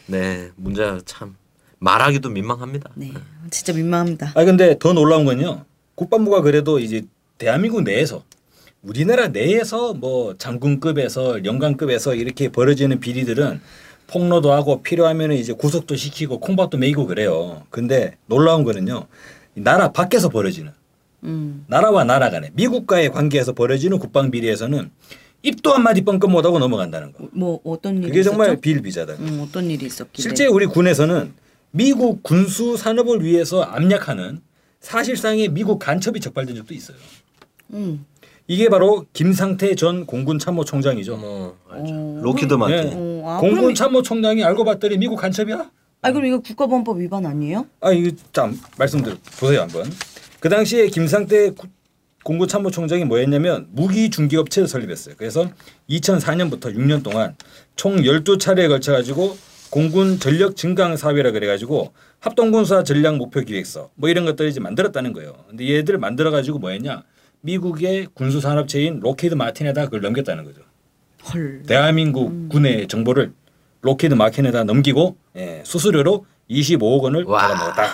S1: 네, 문제가 참 말하기도 민망합니다.
S2: 네, 진짜 민망합니다.
S3: 아 근데 더 놀라운 건요. 국방부가 그래도 이제 대한민국 내에서 우리나라 내에서 뭐 장군급에서 영관급에서 이렇게 벌어지는 비리들은 폭로도 하고 필요하면 이제 구속도 시키고 콩밥도 매이고 그래요. 근데 놀라운 거는요. 이 나라 밖에서 벌어지는
S2: 음.
S3: 나라와 나라 간에 미국과의 관계에서 벌어지는 국방 비리에서는 입도 한마디 뻥끗 못하고 넘어간다는 거.
S2: 뭐 어떤 일이
S3: 그게 정말
S2: 있었죠?
S3: 비일비재다.
S2: 음, 어떤 일이 있었길래?
S3: 실제 우리 군에서는 미국 군수 산업을 위해서 압력하는 사실상의 미국 간첩이 적발된 적도 있어요.
S2: 음.
S3: 이게 바로 김상태 전 공군 참모총장이죠.
S1: 어, 알죠.
S2: 어.
S1: 로키드 마틴.
S3: 네.
S2: 어, 아,
S3: 공군 참모총장이 알고 봤더니 미국 간첩이야?
S2: 아 그럼 이거 국가보안법 위반 아니에요?
S3: 아 이거 참 말씀드려 보세요 한번. 그 당시에 김상태 구- 공군 참모총장이 뭐했냐면 무기 중개 업체를 설립했어요. 그래서 2004년부터 6년 동안 총 12차례에 걸쳐 가지고 공군 전력 증강 사업이라 그래 가지고 합동군사 전략 목표 기획서 뭐 이런 것들을 이제 만들었다는 거예요. 근데 얘들 만들어 가지고 뭐했냐? 미국의 군수 산업체인 록히드 마틴에다 그걸 넘겼다는 거죠.
S2: 헐.
S3: 대한민국 군의 정보를 록히드 마틴에다 넘기고 예, 수수료로 25억 원을
S1: 와.
S3: 받아먹었다.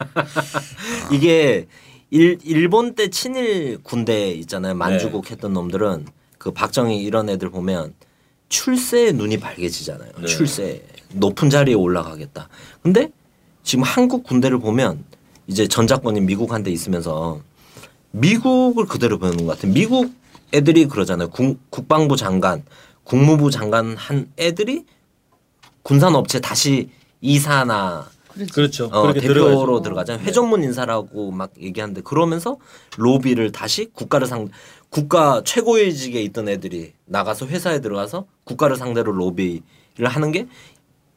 S1: 이게 일, 일본 때 친일 군대 있잖아요.
S3: 네.
S1: 만주국 했던 놈들은 그 박정희 이런 애들 보면 출세에 눈이 밝아지잖아요.
S3: 네.
S1: 출세 높은 자리에 올라가겠다. 근데 지금 한국 군대를 보면 이제 전작권이 미국한테 있으면서 미국을 그대로 배우는 것 같아요. 미국 애들이 그러잖아요. 국, 국방부 장관, 국무부 장관 한 애들이 군산업체 다시 이사나
S3: 그렇죠.
S1: 어,
S3: 그렇게
S1: 대표로
S3: 들어가죠.
S1: 들어가잖아요. 회전문 인사라고 막 얘기하는데 그러면서 로비를 다시 국가를 상 국가 최고위직에 있던 애들이 나가서 회사에 들어가서 국가를 상대로 로비를 하는 게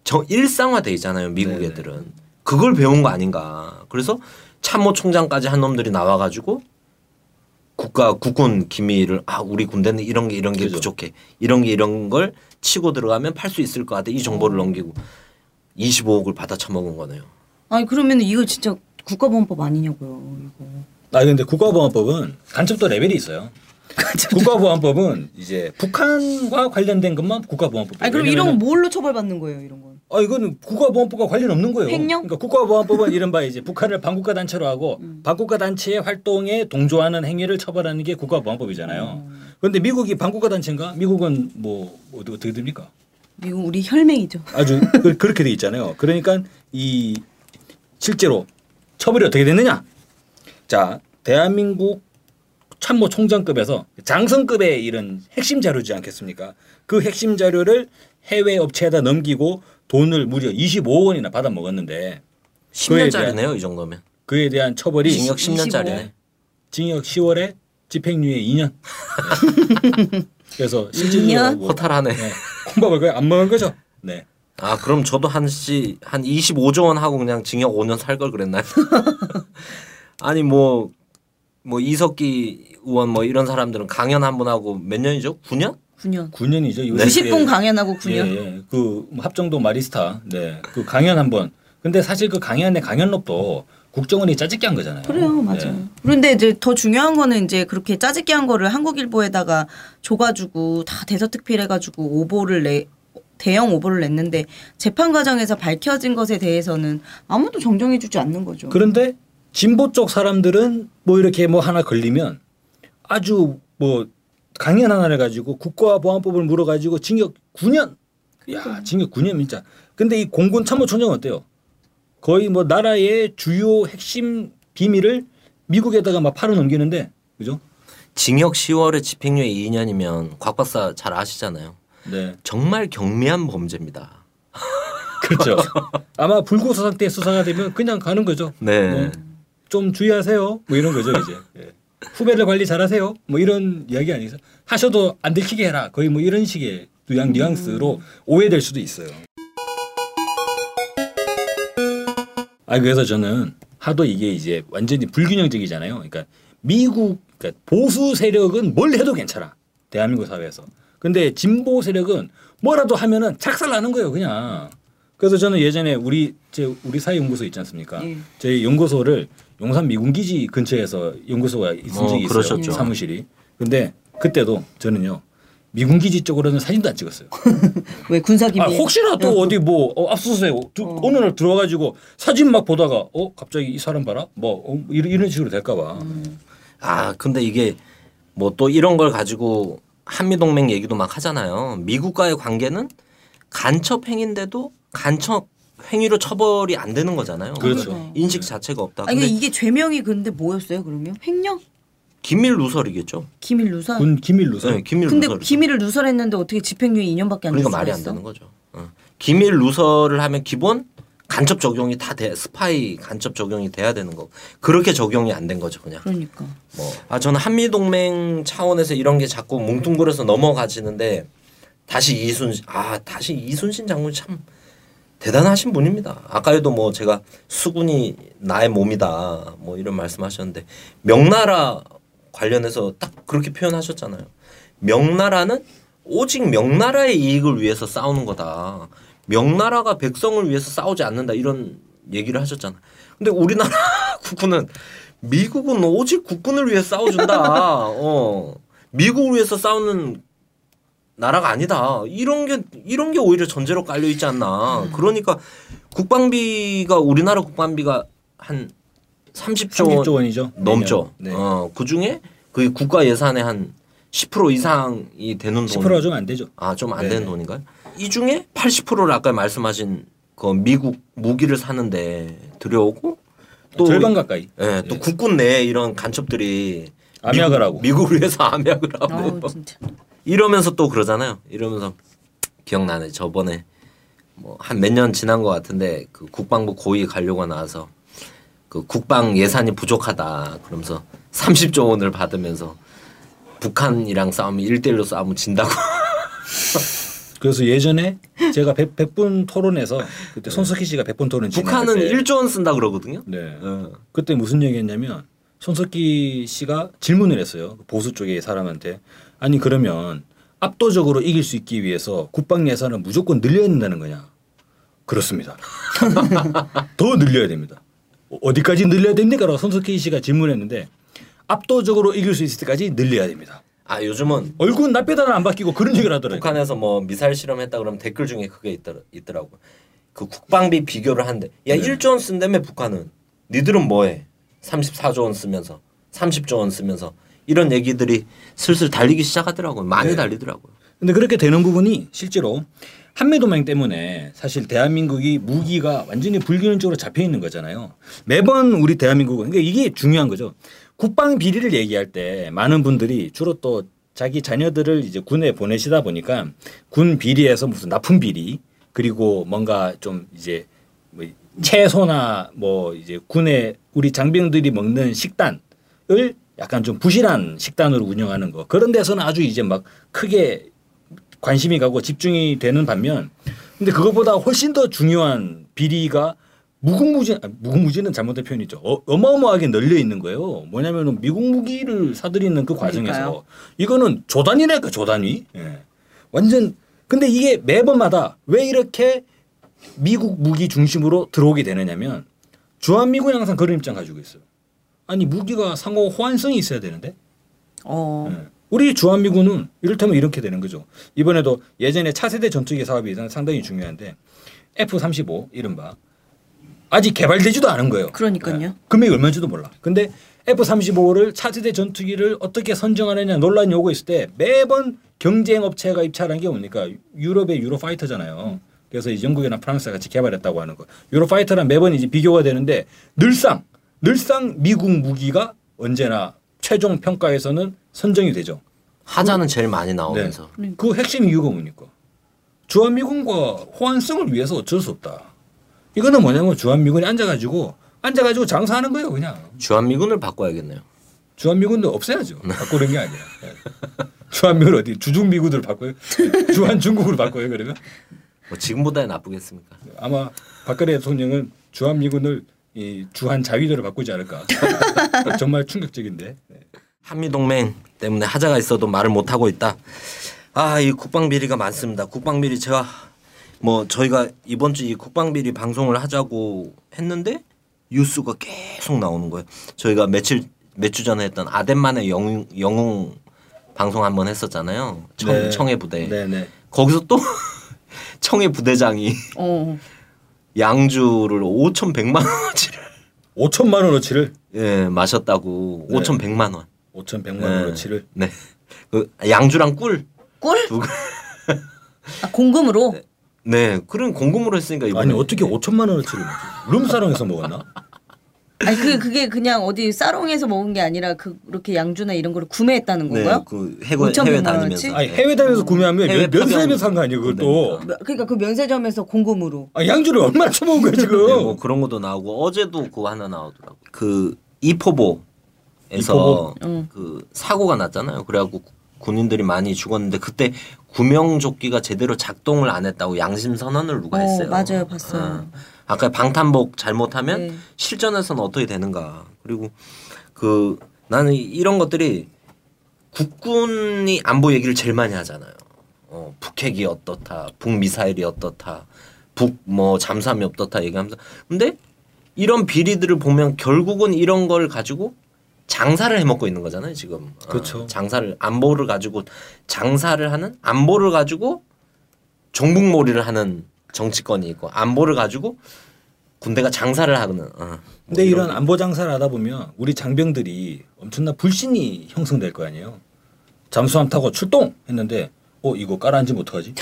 S1: 저 일상화돼 있잖아요. 미국
S3: 네네.
S1: 애들은 그걸 배운 거 아닌가. 그래서 참모총장까지 한 놈들이 나와가지고 국가 국군 기밀을 아 우리 군대는 이런 게 이런 게
S3: 그죠.
S1: 부족해 이런 게 이런 걸 치고 들어가면 팔 수 있을 것 같아 이 정보를 넘기고 25억을 받아 처먹은 거네요.
S2: 아니 그러면 이거 진짜 국가보안법 아니냐고요. 이거.
S3: 아 근데 국가보안법은 간첩도 레벨이 있어요. 국가보안법은 이제 북한과 관련된 것만 국가보안법.
S2: 아니 그럼 이런 건 뭘로 처벌받는 거예요? 이런 건.
S3: 아 이거는 국가보안법과 관련 없는 거예요.
S2: 횡령?
S3: 그러니까 국가보안법은 이른바 이제 북한을 반국가 단체로 하고
S2: 음.
S3: 반국가 단체의 활동에 동조하는 행위를 처벌하는 게 국가보안법이잖아요.
S2: 음.
S3: 그런데 미국이 반국가 단체인가? 미국은 뭐 어떻게 어떻게 됩니까?
S2: 미국 우리 혈맹이죠.
S3: 아주 그- 그렇게 돼 있잖아요. 그러니까 이 실제로 처벌이 어떻게 됐느냐? 자, 대한민국 참모 총장급에서 장성급의 이런 핵심 자료지 않겠습니까? 그 핵심 자료를 해외 업체에다 넘기고 돈을 무려 25억 원이나 받아 먹었는데
S1: 10년짜리네요 이 정도면.
S3: 그에 대한 처벌이
S1: 징역 10년짜리네.
S3: 징역 10월에 집행유예 2년. 네. 그래서
S2: 2년?
S3: 뭐,
S1: 허탈하네.
S3: 네, 콩밥을 거의 안 먹은 거죠. 네.
S1: 아 그럼 저도 한시 한 25조 원 하고 그냥 징역 5년 살 걸 그랬나요? 아니 뭐 뭐 이석기 의원 뭐 이런 사람들은 강연 한 번 하고 몇 년이죠? 9년?
S2: 9년.
S3: 9년이죠.
S2: 90분 강연하고 9년.
S3: 예, 예. 그 합정도 마리스타. 네. 그 강연 한 번. 근데 사실 그 강연의 강연록도 국정원이 짜집게 한 거잖아요.
S2: 그래요, 맞아요.
S3: 네.
S2: 그런데 이제 더 중요한 거는 이제 그렇게 짜집게 한 거를 한국일보에다가 줘가지고 다 대서특필해가지고 오보를 내 대형 오보를 냈는데 재판 과정에서 밝혀진 것에 대해서는 아무도 정정해주지 않는 거죠.
S3: 그런데 진보 쪽 사람들은 뭐 이렇게 뭐 하나 걸리면 아주 뭐 강연 하나를 가지고 국가 보안법을 물어가지고 징역 9년. 야, 징역 9년 진짜. 근데 이 공군 참모총장은 어때요? 거의 뭐 나라의 주요 핵심 비밀을 미국에다가 막 팔아 넘기는데, 그죠?
S1: 징역 10월에 집행유예 2년이면 곽 박사 잘 아시잖아요.
S3: 네.
S1: 정말 경미한 범죄입니다.
S3: 그렇죠. 아마 불구속 상태 수사가 되면 그냥 가는 거죠.
S1: 네.
S3: 네. 좀 주의하세요. 뭐 이런 거죠 이제. 예. 후배들 관리 잘하세요. 뭐 이런 이야기 아니겠어요? 하셔도 안 들키게 해라. 거의 뭐 이런 식의 뉘앙 뉘앙스로 오해될 수도 있어요. 아 그래서 저는 하도 이게 이제 완전히 불균형적이잖아요. 그러니까 미국 그러니까 보수 세력은 뭘 해도 괜찮아. 대한민국 사회에서. 근데 진보 세력은 뭐라도 하면은 작살나는 거예요, 그냥. 그래서 저는 예전에 우리 제 우리 사회 연구소 있지 않습니까?
S2: 예.
S3: 저희 연구소를 용산 미군기지 근처에서 연구소가 있은
S1: 어,
S3: 적이 있어요.
S1: 그러셨죠.
S3: 사무실이. 근데 그때도 저는요. 미군 기지 쪽으로는 사진도 안 찍었어요.
S2: 왜 군사 기밀?
S3: 아, 혹시나 또 어디 뭐 어, 압수수색 두- 어느 날 들어와가지고 사진 막 보다가 어 갑자기 이 사람 봐라 뭐 어, 이런, 이런 식으로 될까봐
S1: 아 근데 이게 뭐 또 이런 걸 가지고 한미 동맹 얘기도 막 하잖아요. 미국과의 관계는 간첩 행인데도 간첩 행위로 처벌이 안 되는 거잖아요.
S3: 그렇죠.
S1: 인식 자체가 없다.
S2: 아니
S1: 근데
S2: 이게 죄명이 근데 뭐였어요? 그러면 횡령?
S1: 기밀 누설이겠죠.
S2: 기밀 누설?
S3: 군 기밀 누설
S1: 네, 기밀
S2: 근데
S1: 누설.
S2: 기밀을 누설했는데 어떻게 집행유예 2년밖에 안
S1: 그러니까
S2: 됐어?
S1: 말이 안 되는 거죠. 어. 기밀 누설을 하면 기본 간첩 적용이 다 돼. 스파이 간첩 적용이 돼야 되는 거. 그렇게 적용이 안 된 거죠, 그냥.
S2: 그러니까.
S1: 뭐. 아 저는 한미 동맹 차원에서 이런 게 자꾸 뭉뚱그려서 넘어가지는데 다시 이순신 아 다시 이순신 장군이 참 대단하신 분입니다. 아까에도 뭐 제가 수군이 나의 몸이다 뭐 이런 말씀하셨는데 명나라 관련해서 딱 그렇게 표현하셨잖아요. 명나라는 오직 명나라의 이익을 위해서 싸우는 거다. 명나라가 백성을 위해서 싸우지 않는다 이런 얘기를 하셨잖아. 근데 우리나라 국군은 미국은 오직 국군을 위해 싸워준다. 어. 미국을 위해서 싸우는 나라가 아니다. 이런 게 이런 게 오히려 전제로 깔려 있지 않나. 그러니까 국방비가 우리나라 국방비가 한 30조,
S3: 30조 원이죠
S1: 넘죠.
S3: 네.
S1: 어, 그 중에 그 국가 예산의 한 10% 이상이 되는 돈.
S3: 10%가 좀안 되죠
S1: 아, 좀안
S3: 네.
S1: 되는 돈인가요? 이 중에 80%를 아까 말씀하신 그 미국 무기를 사는데 들여오고 또
S3: 절반 가까이
S1: 예, 또 국군 내에 이런 간첩들이
S3: 암약을
S1: 미국,
S3: 하고.
S1: 미국을 위해서 암약을 하고
S2: 아우 진짜.
S1: 이러면서 또 그러잖아요. 이러면서 기억나네. 저번에 뭐 한 몇 년 지난 것 같은데 그 국방부 고위 관료가 나와서 그 국방 예산이 부족하다. 그러면서 30조 원을 받으면서 북한이랑 싸우면 1대1로 싸우면 진다고.
S3: 그래서 예전에 제가 백, 백분 토론에서 그때 손석희 씨가 백분 토론 진행할
S1: 북한은
S3: 때
S1: 1조 원 쓴다 그러거든요.
S3: 네.
S1: 어.
S3: 그때 무슨 얘기했냐면 손석희 씨가 질문을 했어요. 그 보수 쪽의 사람한테. 아니 그러면 압도적으로 이길 수 있기 위해서 국방 예산을 무조건 늘려야 된다는 거냐? 그렇습니다. 더 늘려야 됩니다. 어, 어디까지 늘려야 됩니까? 라고 손석희 씨가 질문했는데 압도적으로 이길 수 있을 때까지 늘려야 됩니다.
S1: 아 요즘은
S3: 얼굴은 나빼다는 안 바뀌고 그런 얘기를 하더라고요.
S1: 북한에서 뭐 미사일 실험했다 그러면 댓글 중에 그게 있더라, 있더라고. 그 국방비 비교를 한대. 야
S3: 네.
S1: 1조 원 쓴다며 북한은. 니들은 뭐해? 34조 원 쓰면서 30조 원 쓰면서 이런 얘기들이 슬슬 달리기 시작하더라고요. 많이
S3: 네.
S1: 달리더라고요.
S3: 근데 그렇게 되는 부분이 실제로 한미 동맹 때문에 사실 대한민국이 무기가 완전히 불균형적으로 잡혀 있는 거잖아요. 매번 우리 대한민국은 그러니까 이게 중요한 거죠. 국방 비리를 얘기할 때 많은 분들이 주로 또 자기 자녀들을 이제 군에 보내시다 보니까 군 비리에서 무슨 납품 비리 그리고 뭔가 좀 이제 뭐 채소나 뭐 이제 군에 우리 장병들이 먹는 식단을 약간 좀 부실한 식단으로 운영하는 거 그런 데서는 아주 이제 막 크게 관심이 가고 집중이 되는 반면 근데 그것보다 훨씬 더 중요한 비리가 무궁무진 아, 무궁무진은 잘못된 표현이죠. 어, 어마어마하게 널려 있는 거예요. 뭐냐면은 미국 무기를 사들이는 그 과정에서
S2: 그러니까요.
S3: 이거는 조단위랄까 조단위. 예. 완전 근데 이게 매번마다 왜 이렇게 미국 무기 중심으로 들어오게 되느냐면 주한미군이 항상 그런 입장 가지고 있어요. 아니 무기가 상호 호환성이 있어야 되는데
S2: 어.
S3: 예. 우리 주한미군은 이를테면 이렇게 되는 거죠. 이번에도 예전에 차세대 전투기 사업이 상당히 중요한데 F-35 이른바 아직 개발되지도 않은 거예요.
S2: 그러니까요.
S3: 예. 금액이 얼마인지도 몰라. 근데 F-35를 차세대 전투기를 어떻게 선정하느냐 논란이 오고 있을 때 매번 경쟁 업체가 입찰한 게 뭡니까? 유럽의 유로파이터잖아요. 그래서 이제 영국이나 프랑스가 같이 개발했다고 하는 거. 유로파이터랑 매번 이제 비교가 되는데 늘상 늘상 미국 무기가 언제나 최종 평가에서는 선정이 되죠.
S1: 하자는 제일 많이 나오면서.
S3: 네. 그 핵심 이유가 뭡니까? 주한미군과 호환성을 위해서 어쩔 수 없다. 이거는 뭐냐면 주한미군이 앉아가지고 앉아가지고 장사하는 거예요, 그냥.
S1: 주한미군을 바꿔야겠네요.
S3: 주한미군도 없애야죠. 바꾸는 게 아니라. 예. 주한미군 어디 주중미군으로 바꿔요? 주한 중국으로 바꿔요 그러면?
S1: 뭐 지금보다 나쁘겠습니까?
S3: 아마 박근혜 대통령은 주한미군을 이 주한 자위대로 바꾸지 않을까. 정말 충격적인데. 네.
S1: 한미 동맹 때문에 하자가 있어도 말을 못 하고 있다. 아, 이 국방 비리가 많습니다. 국방 비리 제가 뭐 저희가 이번 주 이 국방 비리 방송을 하자고 했는데 뉴스가 계속 나오는 거예요. 저희가 며칠 몇 주 전에 했던 아덴만의 영웅, 영웅 방송 한번 했었잖아요. 청,
S3: 네.
S1: 청해 부대.
S3: 네네.
S1: 거기서 또 청해 부대장이
S2: 어.
S1: 양주를 5,100만 원어치를
S3: 5천만 원어치를
S1: 예, 마셨다고.
S3: 네.
S1: 5,100만 원.
S3: 5,100만 원어치를
S1: 네. 그 양주랑 꿀.
S2: 꿀?
S1: 두 개.
S2: 아, 공금으로?
S1: 네. 그런 공금으로 했으니까 이번에
S3: 아니 어떻게 5천만 원어치를? 룸사롱에서 먹었나?
S2: 아니 그 그게 그냥 어디 사롱에서 먹은 게 아니라 그 그렇게 양주나 이런 거를 구매했다는 건가요?
S1: 네, 그 해외,
S2: 5,100만
S1: 해외? 다니면서.
S3: 아니 해외 다니면서 구매하면
S1: 해외
S3: 면- 면세점에서 산 거 아니에요 그것도?
S2: 그러니까 그 면세점에서 공금으로.
S3: 아, 양주를 얼마나 처먹은 거야 지금?
S1: 네, 뭐 그런 것도 나오고 어제도 그거 하나 나오더라고. 그 이포보에서
S3: 이포보?
S2: 응.
S1: 그 사고가 났잖아요. 그래갖고 구- 군인들이 많이 죽었는데 그때 구명조끼가 제대로 작동을 안 했다고 양심 선언을 누가
S2: 어,
S1: 했어요.
S2: 맞아요. 봤어요.
S1: 어. 아까 방탄복 잘못하면
S2: 네.
S1: 실전에서는 어떻게 되는가. 그리고 그 나는 이런 것들이 국군이 안보 얘기를 제일 많이 하잖아요. 어, 북핵이 어떻다, 북미사일이 어떻다, 북 뭐 잠수함이 어떻다 얘기하면서 근데 이런 비리들을 보면 결국은 이런 걸 가지고 장사를 해먹고 있는 거잖아요 지금. 어,
S3: 그렇죠.
S1: 장사를 안보를 가지고 장사를 하는 안보를 가지고 종북몰이를 하는 정치권이 있고 안보를 가지고 군대가 장사를 하는. 어, 뭐
S3: 근데
S1: 이런
S3: 이런 안보 장사를 하다 보면 우리 장병들이 엄청난 불신이 형성될 거 아니에요. 잠수함 타고 출동 했는데 어 이거 깔아앉으면 어떡하지?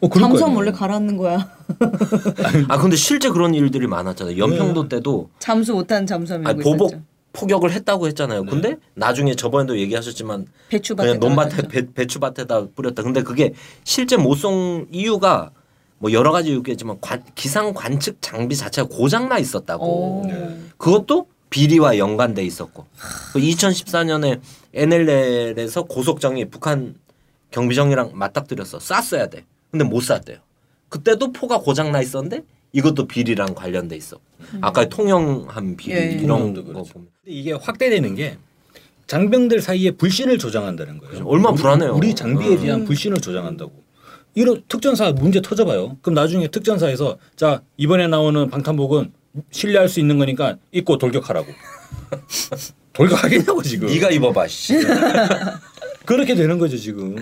S3: 어
S2: 잠수함. 원래 가라앉는 거야.
S1: 아 근데 실제 그런 일들이 많았잖아요. 연평도 때도
S2: 잠수 못하는 잠수함이
S1: 아니, 보복 포격을 했다고 했잖아요. 근데 나중에 저번에도 얘기하셨지만
S2: 배추밭에
S1: 그냥 논밭에. 배, 배추밭에다 뿌렸다. 근데 그게 실제 못 쏜 이유가 뭐 여러 가지 이유겠지만 관- 기상 관측 장비 자체가 고장 나 있었다고.
S2: 오.
S3: 네.
S1: 그것도 비리와 연관돼 있었고. 그 2014년에 NLL에서 고속정이 북한 경비정이랑 맞닥뜨렸어. 쐈어야 돼. 근데 못 쐈대요. 그때도 포가 고장 나 있었는데 이것도 비리랑 관련돼 있어. 아까 통영함 비리
S2: 예.
S1: 이런
S3: 통영도
S1: 거
S3: 그렇죠.
S1: 보면
S3: 이게 확대되는 게 장병들 사이에 불신을 조장한다는 거예요.
S1: 그렇죠.
S3: 우리-
S1: 불안해요.
S3: 우리 장비에
S1: 어.
S3: 대한 불신을 조장한다고. 이런 특전사 문제 터져봐요. 그럼 나중에 특전사에서 자 이번에 나오는 방탄복은 신뢰할 수 있는 거니까 입고 돌격하라고. 돌격하겠냐고 지금.
S1: 네가 입어봐. 씨.
S3: 그렇게 되는 거죠 지금.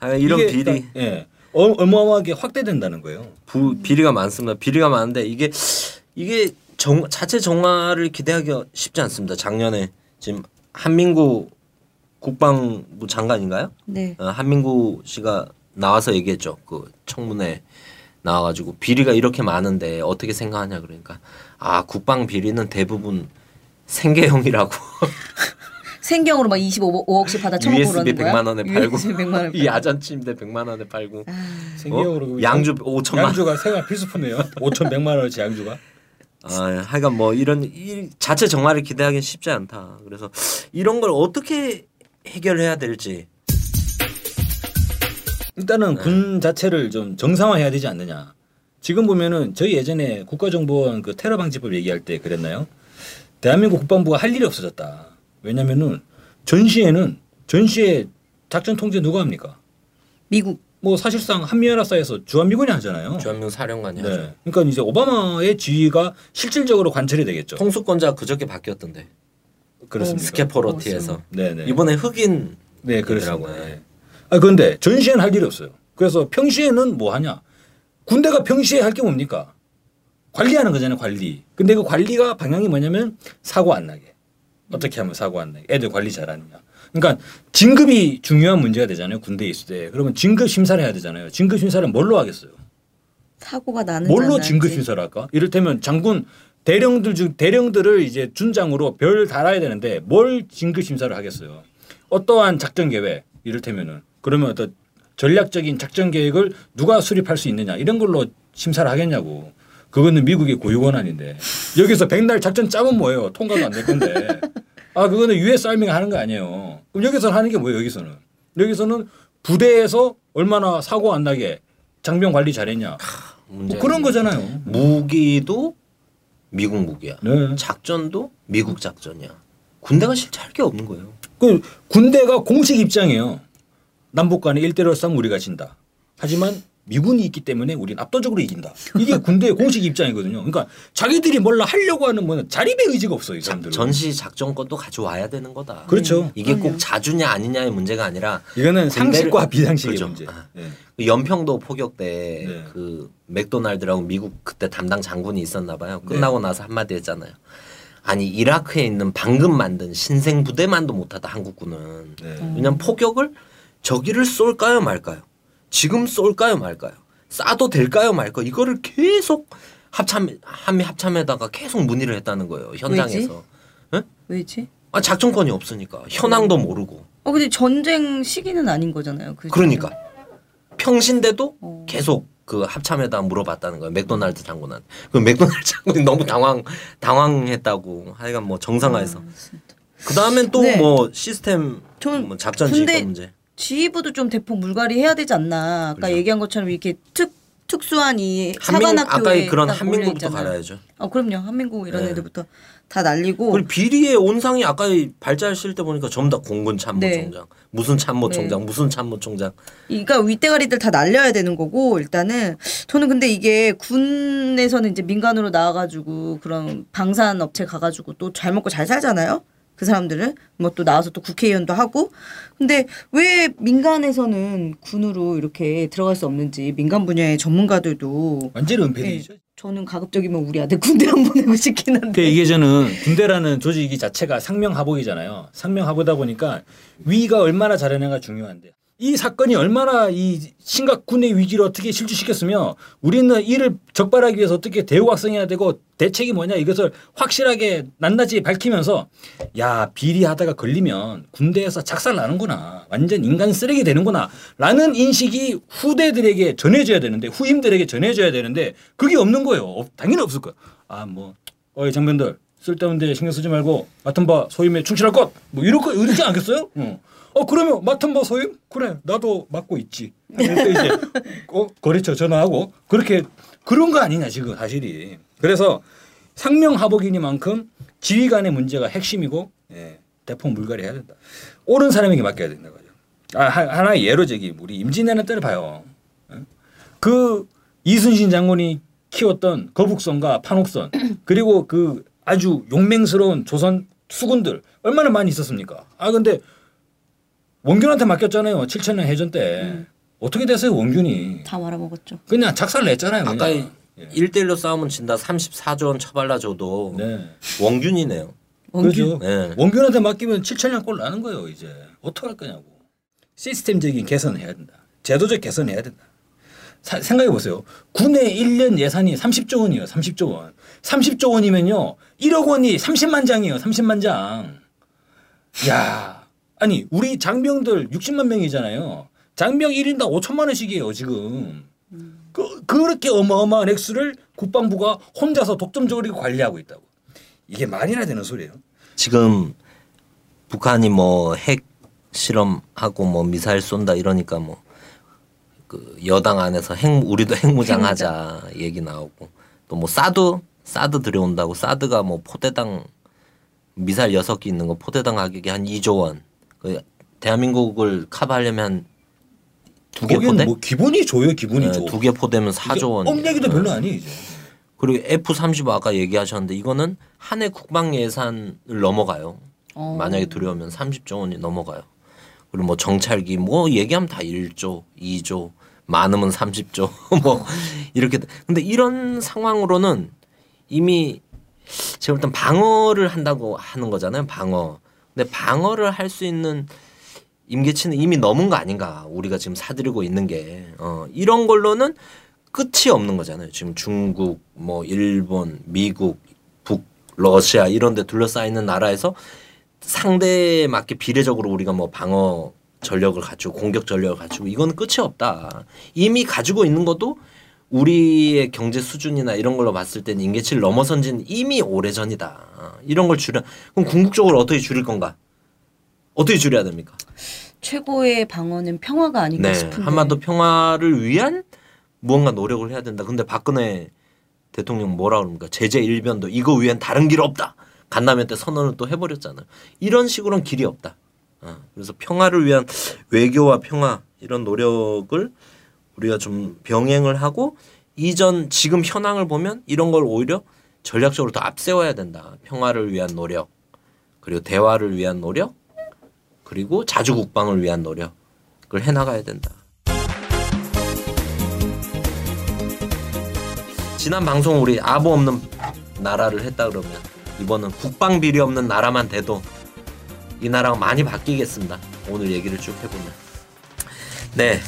S1: 아, 이런 비리
S3: 일단, 예. 어, 어마어마하게 확대된다는 거예요.
S1: 부, 비리가 많습니다. 비리가 많은데 이게 이게 정, 자체 정화를 기대하기가 쉽지 않습니다. 작년에 지금 한민구 국방부 장관인가요?
S2: 네.
S1: 어, 한민구 씨가 나와서 얘기했죠. 그 청문회 나와가지고 비리가 이렇게 많은데 어떻게 생각하냐 그러니까 아 국방 비리는 대부분 생계형이라고
S2: 생경으로 막 25억씩 받아 그러는 거야?
S1: 100만 원에 팔고
S2: USB 100만 원에
S1: 이 야전 침대 100만 원에 팔고
S3: 생계형으로
S1: 어?
S3: 그
S1: 양주 5천만 원.
S3: 양주가 생활 필수품이에요. 5,100만 원어치 양주가.
S1: 아, 하여간 뭐 이런 이 자체 정화를 기대하기는 쉽지 않다. 그래서 이런 걸 어떻게 해결해야 될지.
S3: 일단은
S1: 네.
S3: 군 자체를 좀 정상화해야 되지 않느냐. 지금 보면은 저희 예전에 국가정보원 그 테러 방지법 얘기할 때 그랬나요? 대한민국 국방부가 할 일이 없어졌다. 왜냐면은 전시에는 전시에 작전 통제 누가 합니까?
S2: 미국
S3: 뭐 사실상 한미연합사에서 주한미군이 하잖아요.
S1: 주한미군 사령관이 하죠.
S3: 네. 그러니까 이제 오바마의 지위가 실질적으로 관철이 되겠죠.
S1: 통수권자 그저께 바뀌었던데.
S3: 그렇습니다.
S1: 스케포로티에서
S3: 네네.
S1: 이번에 흑인
S3: 네. 그렇습니다. 네. 아 그런데 전시에는 할 일이 없어요. 그래서 평시에는 뭐 하냐? 군대가 평시에 할 게 뭡니까? 관리하는 거잖아요, 관리. 근데 그 관리가 방향이 뭐냐면 사고 안 나게. 어떻게 하면 사고 안 나게. 애들 관리 잘하느냐. 그러니까 진급이 중요한 문제가 되잖아요, 군대에 있을 때. 그러면 진급 심사를 해야 되잖아요. 진급 심사를 뭘로 하겠어요?
S2: 사고가 나는
S3: 뭘로. 진급 심사를 할까? 이를테면 장군 대령들 중 대령들을 이제 준장으로 별 달아야 되는데 뭘 진급 심사를 하겠어요? 어떠한 작전 계획 이를테면은 그러면 어떤 전략적인 작전 계획을 누가 수립할 수 있느냐 이런 걸로 심사를 하겠냐고. 그거는 미국의 고유 권한인데 여기서 백날 작전 짜면 뭐예요? 통과도 안 될 건데. 아 그거는 US 아미가 하는 거 아니에요. 그럼 여기서 하는 게 뭐예요? 여기서는 여기서는 부대에서 얼마나 사고 안 나게 장병 관리 잘했냐. 뭐 그런 거잖아요.
S1: 무기도 미국 무기야.
S3: 네.
S1: 작전도 미국 작전이야. 군대가 실제 할 게 없는 거예요.
S3: 그 군대가 공식 입장이에요. 남북 간의 일대로 싸움 우리가 진다. 하지만 미군이 있기 때문에 우리는 압도적으로 이긴다. 이게 군대의 공식 입장이거든요. 그러니까 자기들이 뭘라 하려고 하는 뭐는 자립의 의지가 없어요. 이 사람들은.
S1: 전시 작전권도 가져와야 되는 거다.
S3: 그렇죠.
S1: 이게 꼭 자주냐 아니냐의 문제가 아니라
S3: 이거는
S1: 군대를-
S3: 상식과 비상식의
S1: 그렇죠.
S3: 문제.
S1: 아.
S3: 예.
S1: 그 연평도 포격 때
S3: 네.
S1: 그 맥도날드라고 미국 그때 담당 장군이 있었나 봐요. 끝나고
S3: 네.
S1: 나서 한마디 했잖아요. 아니 이라크에 있는 방금 만든 신생 부대만도 못하다 한국군은
S3: 네.
S1: 왜냐면 포격을 저기를 쏠까요 말까요? 지금 쏠까요 말까요? 쏴도 될까요 말까요? 이거를 계속 합참 한미 합참에다가 계속 문의를 했다는 거예요 현장에서. 예?
S2: 왜지?
S1: 아 작전권이 없으니까 현황도 모르고.
S2: 어 근데 전쟁 시기는 아닌 거잖아요. 그
S1: 그러니까 평신대도
S2: 어.
S1: 계속 그 합참에다 물어봤다는 거예요. 맥도날드 장군한테. 그 맥도날드 장군이 너무 당황 당황했다고. 하여간 뭐 정상화해서. 그 다음엔 또
S2: 네.
S1: 뭐 시스템
S2: 전
S1: 뭐 작전 지휘권 문제.
S2: 지휘부도 좀 대폭 물갈이 해야 되지 않나. 아까
S1: 그렇죠.
S2: 얘기한 것처럼 이렇게 특 특수한 이 사관학교에
S1: 아까 그런
S2: 딱
S1: 한민국부터. 갈아야죠.
S2: 아 그럼요. 한민국 이런
S1: 네.
S2: 애들부터 다 날리고
S1: 그리고 비리의 온상이 아까 발자를 실때 보니까 전부 다 공군 참모총장, 무슨 참모총장,
S2: 네.
S1: 무슨 참모총장.
S2: 그러니까 윗대가리들 다 날려야 되는 거고 일단은 저는 근데 이게 군에서는 이제 민간으로 나와가지고 그런 방산 업체 가가지고 또 잘 먹고 잘 살잖아요. 그 사람들은 뭐 또 나와서 또 국회의원도 하고 근데 왜 민간에서는 군으로 이렇게 들어갈 수 없는지 민간 분야의 전문가들도
S3: 완전히 은폐되죠.
S2: 네, 저는 가급적이면 우리 아들 군대 안 보내고 싶긴
S3: 그
S2: 한데
S3: 이게 저는 군대라는 조직이 자체가 상명하복이잖아요. 상명하복이다 보니까 위가 얼마나 잘하냐가 중요한데 이 사건이 얼마나 이 심각 군의 위기를 어떻게 실추시켰으며 우리는 이를 적발하기 위해서 어떻게 대우각성해야 되고 대책이 뭐냐 이것을 확실하게 낱낱이 밝히면서 야 비리하다가 걸리면 군대에서 작살 나는구나. 완전 인간 쓰레기 되는구나. 라는 인식이 후대들에게 전해져야 되는데 후임들에게 전해져야 되는데 그게 없는 거예요. 없- 당연히 없을 거예요. 아뭐 어이 장병들 쓸데없는 데 신경 쓰지 말고 맡은 바 소임에 충실할 것. 뭐거 이러지 않겠어요? 어. 어 그러면 맡은 바 소임 그래 나도 맡고 있지. 그래서 이제 어, 거래처 전화하고 그렇게 그런 거 아니냐 지금 사실이. 그래서 상명하복이니만큼 지휘관의 문제가 핵심이고 예, 대폭 물갈이 해야 된다. 옳은 사람에게 맡겨야 된다 거죠. 아 하- 하나의 예로 저기 우리 임진왜란 때를 봐요. 예? 그 이순신 장군이 키웠던 거북선과 판옥선 그리고 그 아주 용맹스러운 조선 수군들 얼마나 많이 있었습니까? 아 근데 원균한테 맡겼잖아요. 7천 년 해전 때 어떻게 됐어요 원균이?
S2: 다 말아먹었죠.
S3: 그냥 작살 냈잖아요.
S1: 아까
S3: 그냥.
S1: 일 1대1로 싸우면 진다 34조 원 처발라줘도
S3: 네.
S1: 원균이네요.
S3: 그죠.
S1: 네.
S3: 원균한테 맡기면 7천 년 꼴 나는 거예요 이제 어떡할 거냐고. 시스템적인 개선을 해야 된다. 제도적 개선을 해야 된다. 사- 생각해 보세요. 군의 1년 예산이 30조 원이에요. 30조 원. 30조 원이면요. 1억 원이 30만 장이에요. 30만 장. 야. 아니, 우리 장병들 60만 명이잖아요. 장병 1인당 5천만 원씩이에요, 지금. 그, 그렇게 어마어마한 액수를 국방부가 혼자서 독점적으로 관리하고 있다고. 이게 말이나 되는 소리예요.
S1: 지금 북한이 뭐 핵 실험하고 뭐 미사일 쏜다 이러니까 뭐 그 여당 안에서 핵 우리도 핵무장하자 얘기 나오고 또 뭐 사드 사드 들여온다고 사드가 뭐 포대당 미사일 여섯 개 있는 거 포대당 가격이 한 2조 원. 그 대한민국을 커버하려면 두개
S3: 거기는
S1: 포대?
S3: 뭐 기본이 줘요, 기본이 줘.
S1: 두개 포대면 4조 원.
S3: 억 얘기도 별로 아니에요, 이제.
S1: 그리고 F-35 아까 얘기하셨는데 이거는 한 해 국방 예산을 넘어가요.
S2: 어.
S1: 만약에 들여오면 30조 원이 넘어가요. 그리고 뭐 정찰기 뭐 얘기하면 다 1조, 2조, 많으면 30조 뭐 이렇게 근데 이런 상황으로는 이미 제가 볼땐 방어를 한다고 하는 거잖아요. 방어. 근데 방어를 할 수 있는 임계치는 이미 넘은 거 아닌가. 우리가 지금 사들이고 있는 게. 어, 이런 걸로는 끝이 없는 거잖아요. 지금 중국, 뭐 일본, 미국, 북, 러시아 이런 데 둘러싸여 있는 나라에서 상대에 맞게 비례적으로 우리가 뭐 방어 전력을 갖추고 공격 전력을 갖추고 이건 끝이 없다. 이미 가지고 있는 것도 우리의 경제 수준이나 이런 걸로 봤을 때는 임계치를 넘어선 지는 이미 오래전이다. 이런 걸 줄여 그럼 궁극적으로 어떻게 줄일 건가? 어떻게 줄여야 됩니까?
S2: 최고의 방어는 평화가 아닌가
S1: 네,
S2: 싶은데.
S1: 한반도 평화를 위한 무언가 노력을 해야 된다. 근데 박근혜 대통령 뭐라 그럽니까? 제재 일변도 이거 위엔 다른 길 없다. 간담회 때 선언을 또 해버렸잖아요. 이런 식으로는 길이 없다. 어, 그래서 평화를 위한 외교와 평화 이런 노력을 우리가 좀 병행을 하고 이전 지금 현황을 보면 이런 걸 오히려 전략적으로 더 앞세워야 된다. 평화를 위한 노력 그리고 대화를 위한 노력 그리고 자주 국방을 위한 노력을 해나가야 된다. 지난 방송 우리 아부 없는 나라를 했다 그러면 이번은 국방 비리 없는 나라만 돼도 이 나라가 많이 바뀌겠습니다. 오늘 얘기를 쭉 해보면 네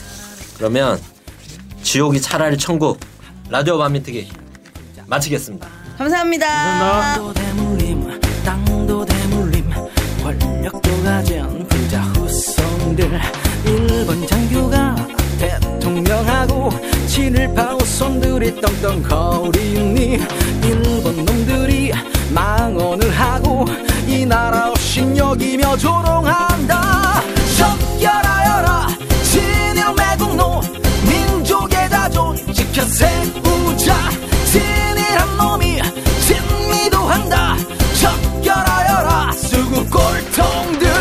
S1: 그러면 지옥이 차라리 천국 라디오 밤미트기 마치겠습니다.
S2: 감사합니다.
S3: 감사합니다.
S5: 대통령하고 친일파 우손들이 떵떵거리니 일본 놈들이 망언을 하고 이 나라 없인 여기며 조롱한다 적결하여라 진일 매국노 속에다 존치켜 세우자. 진이란 놈이 진미도 한다. 적결하여라. 수구 꼴통들.